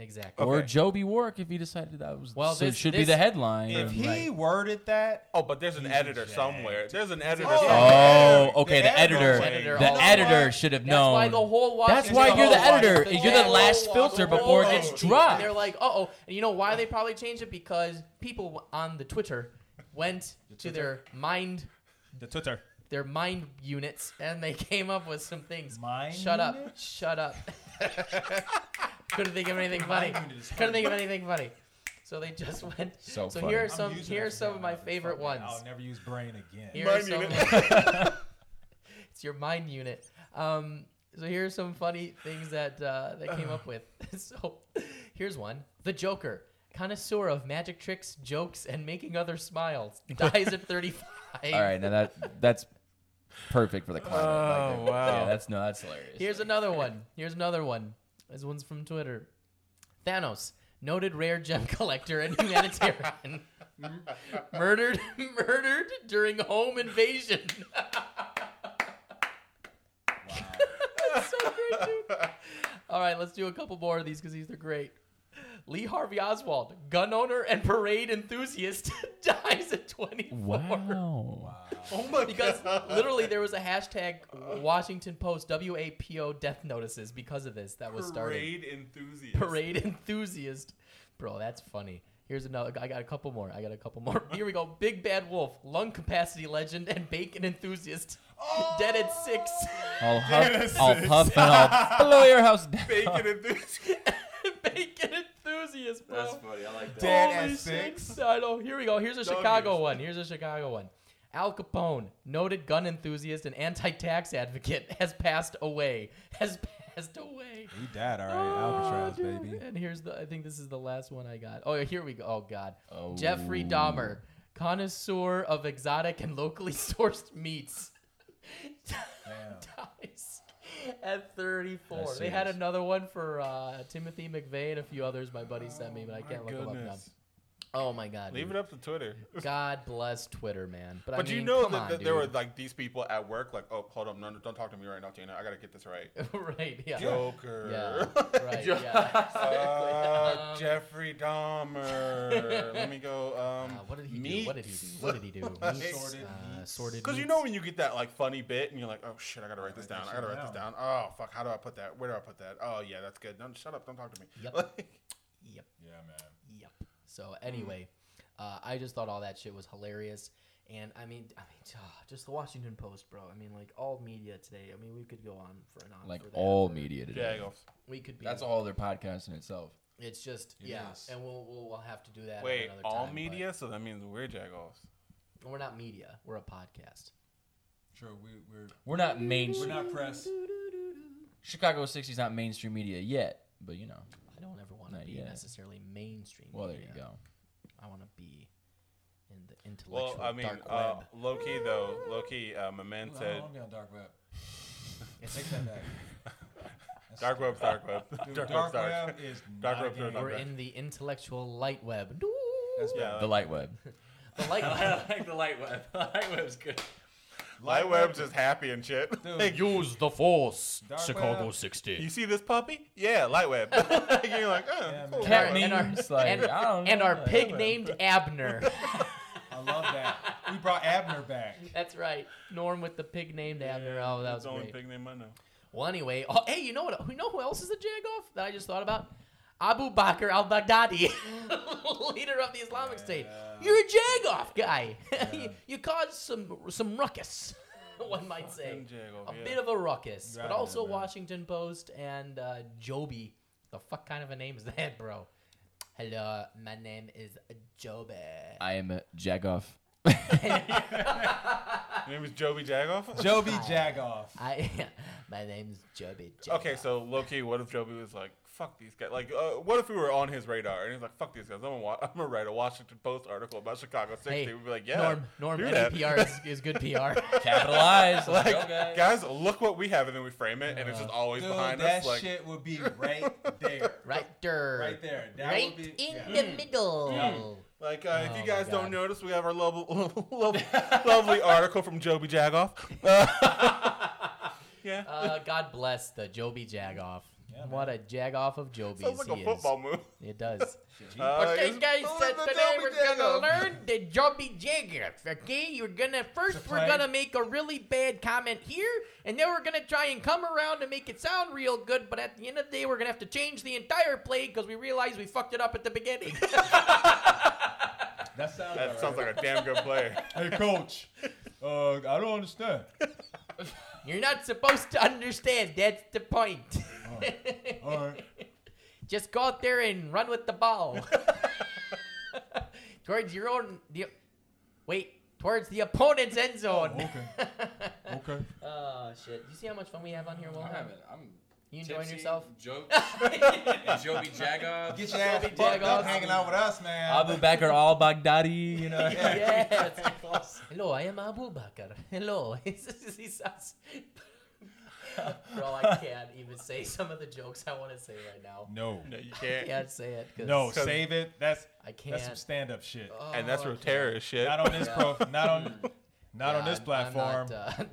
Exactly. Okay. Or Joby Warrick if he decided that was Well, so it this- should be the headline. if he Right. worded that, Oh, but there's an editor jacked. somewhere. There's an editor. Oh, somewhere. Oh, okay. The The editor, editor- editor the editor over. should have That's known. why the whole That's Washington why you're the editor. the You're the whole last Washington filter before it Post. gets And dropped. they're like, uh oh. And you know why they probably changed it? Because people on the Twitter went to their mind the Twitter. Their mind units and they *laughs* came up with some things. Mind Shut up. Shut up. *laughs* Couldn't think of anything funny. Mind Couldn't think of anything funny. So they just went. So So here are some. Here are some of my favorite Fuck ones. I'll never use brain again. Here are Mind some. unit. *laughs* it's your mind unit. Um, so here are some funny things that uh, that came up with. so Here's one. The Joker, connoisseur of magic tricks, jokes, and making others smile, dies at 35. All right, now that that's perfect for the climate. Oh, there. wow. Yeah, that's no, that's hilarious. Here's another one. Here's another one. This one's from Twitter. Thanos, noted rare gem *laughs* collector and humanitarian, *laughs* murdered *laughs* murdered during home invasion. Wow. That's so great, dude. All right, let's do a couple more of these because these are great. Lee Harvey Oswald, gun owner and parade enthusiast, *laughs* dies at 24. wow. Oh my Because literally there was a hashtag Washington Post WAPO death notices because of this that was started. Parade enthusiast. Parade enthusiast. Bro, that's funny. Here's another. I got a couple more. I got a couple more. Here we go. Big Bad Wolf, lung capacity legend, and bacon enthusiast. Oh! Dead at six. I'll huff, I'll huff and I'll blow your house *laughs* down. Bacon enthusiast. *laughs* bacon enthusiast, bro. funny. I like Dead Holy at shit. six. I know. Here we go. Here's a Dog Chicago years. one. Here's a Chicago one. Al Capone, noted gun enthusiast and anti-tax advocate, *laughs* has passed away. Has passed away. He died, all right. Oh, Alcatraz, dude. baby. And here's the. I think this is the last one I got. Oh, here we go. Oh God. Oh. Jeffrey Dahmer, connoisseur of exotic and locally *laughs* sourced meats, *laughs* dies *laughs* at 34. That's They had another one for uh, Timothy McVeigh and a few others my buddy sent me, but I can't look them up now. Oh my God. Leave dude. it up to Twitter. *laughs* God bless Twitter, man. But, But I mean, you know that, on, that there were like these people at work, like, oh, hold on, no, no, don't talk to me right now, Tina. I gotta get this right. *laughs* right? Yeah. Joker. Yeah. Right. Yeah. *laughs* Uh, Um, Jeffrey Dahmer. Let me go. Um, Uh, what did he meat. do? What did he do? What did he do? *laughs* Meats, Sorted uh, meats. sorted. Because you know when you get that like funny bit and you're like, oh shit, I gotta write this down. I gotta write this down. down. Oh fuck, how do I put that? Where do I put that? Oh yeah, that's good. No, shut up. Don't talk to me. Yep. *laughs* Like, Yep. Yeah, man. Yep. So anyway, uh, I just thought all that shit was hilarious, and I mean, I mean, *laughs* ah, just the Washington Post, bro. I mean, like all media today. I mean, we could go on for an hour. Like for that all media today. Jagoffs. We could be. That's all their podcast in itself. It's just It yeah, is. and we'll, we'll we'll have to do that. at Wait, another all time, media? So that means we're Jagoffs. We're not media. We're a podcast. Sure, we, we're We're not mainstream. we're not press. Chicago 60's not mainstream media yet, but you know. I don't ever want to be yet. necessarily mainstream. Well, there you go. I want to be in the intellectual Well, I mean, dark uh, web. low key though, low key, uh, my man Well, said, I'm on dark web. *laughs* Take that back. That's- *laughs* dark web's dark web. Dude, dark, dark, web's dark. web is Dark not web's a game. dark We're in the intellectual light web. That's Yeah, bad. The light web. *laughs* The light web. I like the light web. The light web's good. Light web's just happy and shit. Dude, Use the force, Dark Chicago web. 60. you see this puppy? Yeah, light web. you're like, oh, Yeah, cool. Cat and our, like, and, and our like- pig named Abner. I love that. We brought Abner back. *laughs* That's right. Norm with the pig named Abner. Oh, that That's was the only great. big name I know. Well, anyway, oh, hey, you know what? You know who else is a jagoff that I just thought about? Abu Bakr al-Baghdadi, *laughs* leader of the Islamic State. You're a jagoff guy. *laughs* you, you caused some some ruckus, one might say. Jagoff, A yeah. bit of a ruckus, You but also. Washington Post and uh, Joby. The fuck kind of a name is that, bro? Hello, my name is Joby. I am Jagoff. Your name is Joby Jagoff? Joby Jagoff. *laughs* I, my name's Joby. Okay, so low key, what if Joby was like, "Fuck these guys"? Like, uh, what if we were on his radar and he's like, "Fuck these guys"? I'm gonna, wa- *laughs* I'm gonna write a Washington Post article about Chicago 60. Hey, We'd be like, "Yeah, Norm, Norm, do any that." PR is, is good PR. *laughs* Capitalize. Let's like, go, guys. guys, look what we have, and then we frame it, and it's just always Dude, behind that us. Like, shit would be right there. right there. Right there. That right would be, in yeah. the middle. Yeah. Like uh, if Oh you guys don't notice, we have our lovely, *laughs* lovely, *laughs* lovely article from Joby Jagoff. Uh, *laughs* yeah, Uh, God bless the Joby Jagoff. Yeah, what a Jagoff of Jobies sounds like he a football is. move. It does. Uh, okay, guys, oh, so today Joby we're gonna learn the Joby Jagoff. Okay, you're gonna first we're gonna make a really bad comment here, and then we're gonna try and come around and make it sound real good. But at the end of the day, we're gonna have to change the entire play because we realize we fucked it up at the beginning. That sounds. That all sounds right. like a damn good play. *laughs* Hey, coach. Uh, I don't understand. *laughs* you're not supposed to understand. That's the point. All right. *laughs* Just go out there and run with the ball. towards your own. The, wait, towards the opponent's end zone. Okay. Okay. Oh shit! Do you see how much fun we have on here, Will? I'm having, I'm You enjoying Tipsy, yourself? Jokes. *laughs* Joby Jagoff. Get your ass Joby fucked up hanging out with us, man. Abu Bakr al Baghdadi. You know. *laughs* yes. *laughs* Hello, I am Abu Bakr. Hello. he sounds. Bro, I can't even say some of the jokes I want to say right now. no, No, you can't. can't say it. 'cause no, save it. That's I can't. that's some stand up shit. Oh, and that's I terrorist shit. Not on this Yeah. pro. Not on. Not on this I'm- platform. I'm not, uh,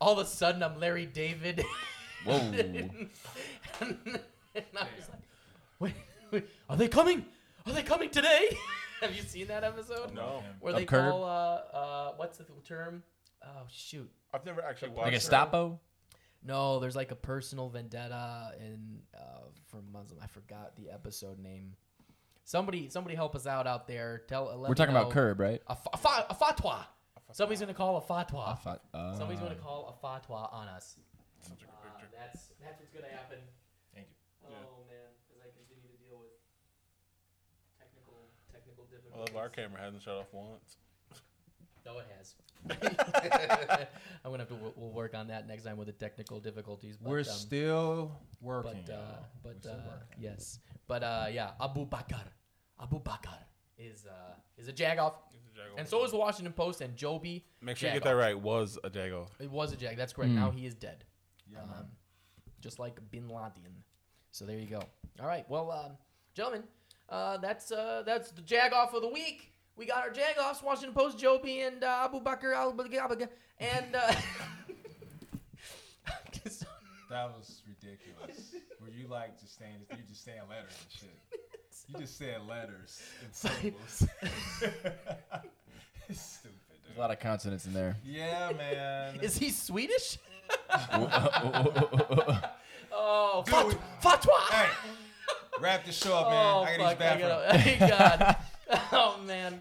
all of a sudden, I'm Larry David. Whoa. *laughs* and I was like, wait, wait, are they coming? Are they coming today? *laughs* Have you seen that episode? No. Where they Curb? call, uh, uh, what's the term? Oh, shoot. I've never actually Like watched. a it. Gestapo. No, there's like a personal vendetta in uh, from Muslim. I forgot the episode name. Somebody, somebody, help us out out there. Tell. Let We're me talking about. Curb, right? A, fa- a, fa- a fatwa. Somebody's gonna call a fatwa. Uh, Somebody's gonna call a fatwa on us. Such a good Uh, picture. That's that's what's gonna happen. Thank you. Oh man, because I continue to deal with technical technical I difficulties. love our camera hasn't shut off once. No, it has. *laughs* *laughs* I'm gonna have to. We'll, we'll work on that next time with the technical difficulties. But, We're um, still working. but uh, y'all. but We're still uh, working. yes, but uh, yeah, Abu Bakr, Abu Bakr is uh is a jagoff, and so is the Washington Post and Joby. Make sure you get that right. Was a Jago. It was a jag. That's correct. Hmm. Now he is dead. Yeah, um, man. Just like Bin Laden. So there you go. All right, well, um, gentlemen, uh, that's uh, that's the jagoff of the week. We got our jag jagoffs: Washington Post, Joby, and uh, Abu Bakr al Baghdadi, and. Uh, *laughs* That was ridiculous. Were you like just saying you just saying letters and shit? You just said letters and *laughs* syllables. *laughs* it's stupid, There's a lot of consonants in there. Yeah, man. is he Swedish? Oh, Dude, fat- fatwa! hey, wrap this show up, man. Oh, I gotta use fuck, the I bathroom. *laughs* gotta- God. Oh, man.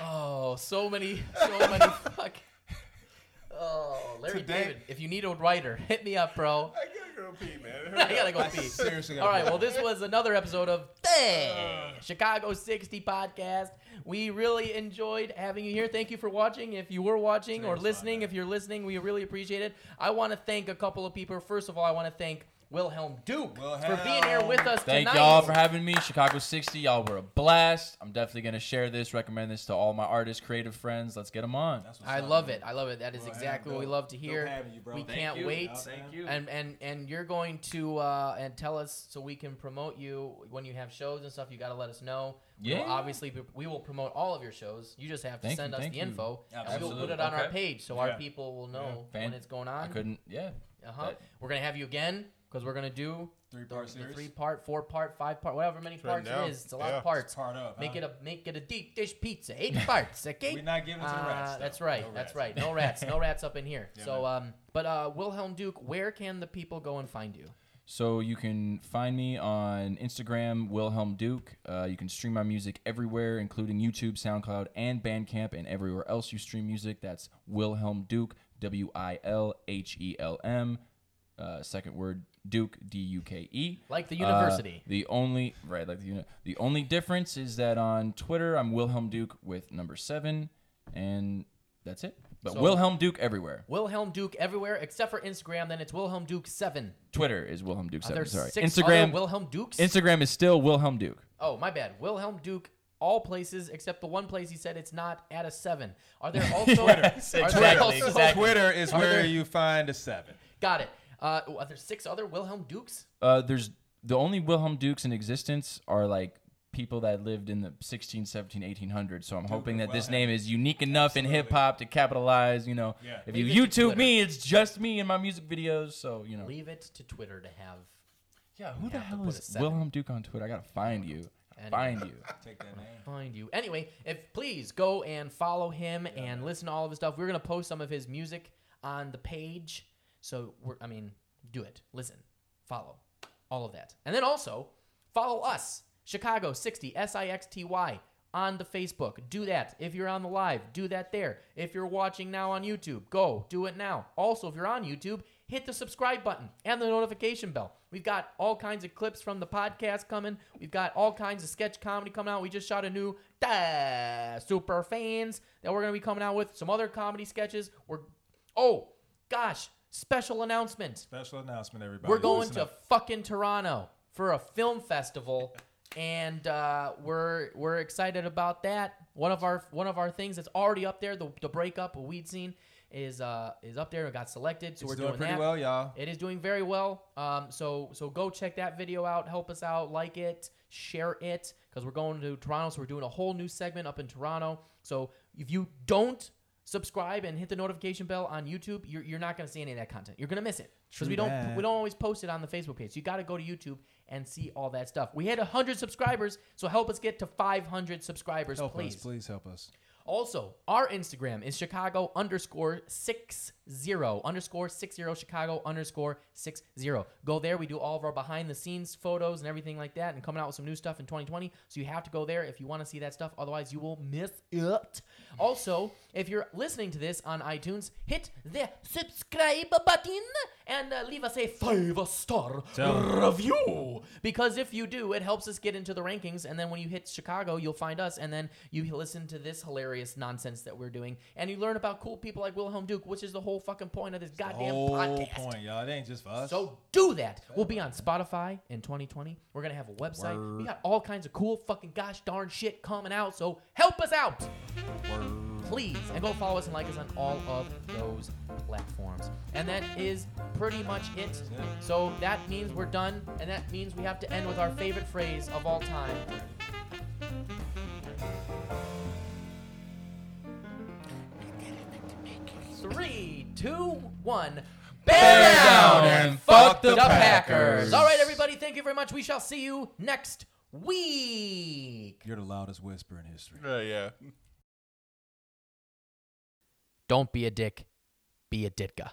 Oh, so many, so many *laughs* fuck. Oh, Larry Today- David, if you need a writer, hit me up, bro. I go pee, man. *laughs* I gotta go pee. seriously All gotta right, pee. well, this was another episode of the uh. Chicago 60 podcast. We really enjoyed having you here. Thank you for watching. If you were watching or listening, if you're listening, we really appreciate it. I want to thank a couple of people. First of all, I want to thank Wilhelm Duke Wilhelm. for being here with us Thank tonight. y'all for having me. Chicago 60, y'all were a blast. I'm definitely going to share this, recommend this to all my artist, creative friends. Let's get them on. I up, love man. it. I love it. That is Well, exactly hey, what we love to hear. you, bro. We Thank can't you. wait. Yeah, Thank you. And and and you're going to uh, and tell us so we can promote you when you have shows and stuff. You got to let us know. We will Yeah. obviously, we will promote all of your shows. You just have to Thank send you, us the you. info. And we'll Absolutely. put it on our Okay. page so our Yeah. people will know Yeah. when Fan- it's going I on. couldn't, yeah. Uh-huh. that- We're gonna have you again because we're gonna do Three the, part the series. three part, four part, five part, whatever many written parts it down. is. It's a lot Yeah. of parts. Part of. Make huh? it a make it a deep dish pizza. Eight *laughs* parts, okay? We're not giving it to the rats. Uh, though. that's right. No that's rats. right. No rats. No *laughs* rats up in here. Yeah, so, um, but uh, Wilhelm Duke, where can the people go and find you? So you can find me on Instagram, Wilhelm Duke. Uh, you can stream my music everywhere, including YouTube, SoundCloud, and Bandcamp, and everywhere else you stream music. That's Wilhelm Duke, W I L H E L M. Uh, second word Duke, D U K E. Like the Uh, university. the only right, like the uni- the only difference is that on Twitter I'm Wilhelm Duke with number seven, and that's it. But So- Wilhelm Duke everywhere. Wilhelm Duke everywhere except for Instagram. Then it's Wilhelm Duke seven. Twitter is Wilhelm Duke Are seven. there Sorry, six Instagram. other Wilhelm Dukes? Instagram is still Wilhelm Duke. oh, my bad. Wilhelm Duke. All places except the one place he said it's not at a seven. Are there *laughs* also? Are there Exactly, also- exactly. Twitter is where there- you find a seven. Got it. Uh, are there six other Wilhelm Dukes? Uh, there's the only Wilhelm Dukes in existence are like people that lived in the 16, 17, 1800s. So I'm hoping that this name is unique enough in hip hop to capitalize. You know, Yeah. if Leave you YouTube Twitter. me, it's just me and my music videos. So you know. Leave it to Twitter to have. Yeah, who the hell put is. Wilhelm Duke on Twitter? I gotta find you. Anyway. Find you. *laughs* Take that name. find you. Anyway, if please go and follow him and listen to all of his stuff. We're gonna post some of his music on the page. So we're, I mean, do it. Listen, follow, all of that, and then also follow us, Chicago 60 S I X T Y on the Facebook. Do that if you're on the live. Do that there. If you're watching now on YouTube, go do it now. Also, if you're on YouTube, hit the subscribe button and the notification bell. We've got all kinds of clips from the podcast coming. We've got all kinds of sketch comedy coming out. We just shot a new da, super fans that we're gonna be coming out with. Some other comedy sketches. We're oh gosh, special announcement. Special announcement, everybody. We're going Listen to up. fucking Toronto for a film festival, and uh, we're we're excited about that. One of our one of our things that's already up there, the, the breakup, a weed scene, is uh is up there and got selected. So It's we're doing doing pretty that. well, y'all. It is doing very well. Um, so so go check that video out. Help us out. Like it. Share it. Because we're going to Toronto. So we're doing a whole new segment up in Toronto. So if you don't subscribe and hit the notification bell on YouTube, you're, you're not going to see any of that content. You're going to miss it. Because we don't we don't always post it on the Facebook page. So you got to go to YouTube and see all that stuff. We had 100 subscribers. So help us get to 500 subscribers, Help please. us, please help us. Also, our Instagram is Chicago underscore six zero underscore six zero Chicago underscore six zero. Go there. We do all of our behind the scenes photos and everything like that, and coming out with some new stuff in 2020. So you have to go there if you want to see that stuff. Otherwise, you will miss it. Also, if you're listening to this on iTunes, hit the subscribe button and uh, leave us a five star Tell review. Because if you do, it helps us get into the rankings. And then when you hit Chicago, you'll find us. And then you listen to this hilarious nonsense that we're doing. And you learn about cool people like Wilhelm Duke, which is the whole fucking point of this goddamn Whole podcast. point, y'all. It ain't just for us. So do that. We'll be on Spotify in 2020. We're gonna have a website. We got all kinds of cool fucking gosh darn shit coming out. So help us out, please, and go follow us and like us on all of those platforms. And that is pretty much it. So that means we're done, and that means we have to end with our favorite phrase of all time. Three, two, one. Bear down and fuck the Packers. All right, everybody. Thank you very much. We shall see you next week. You're the loudest whisper in history. Uh, yeah. Don't be a dick. Be a ditka.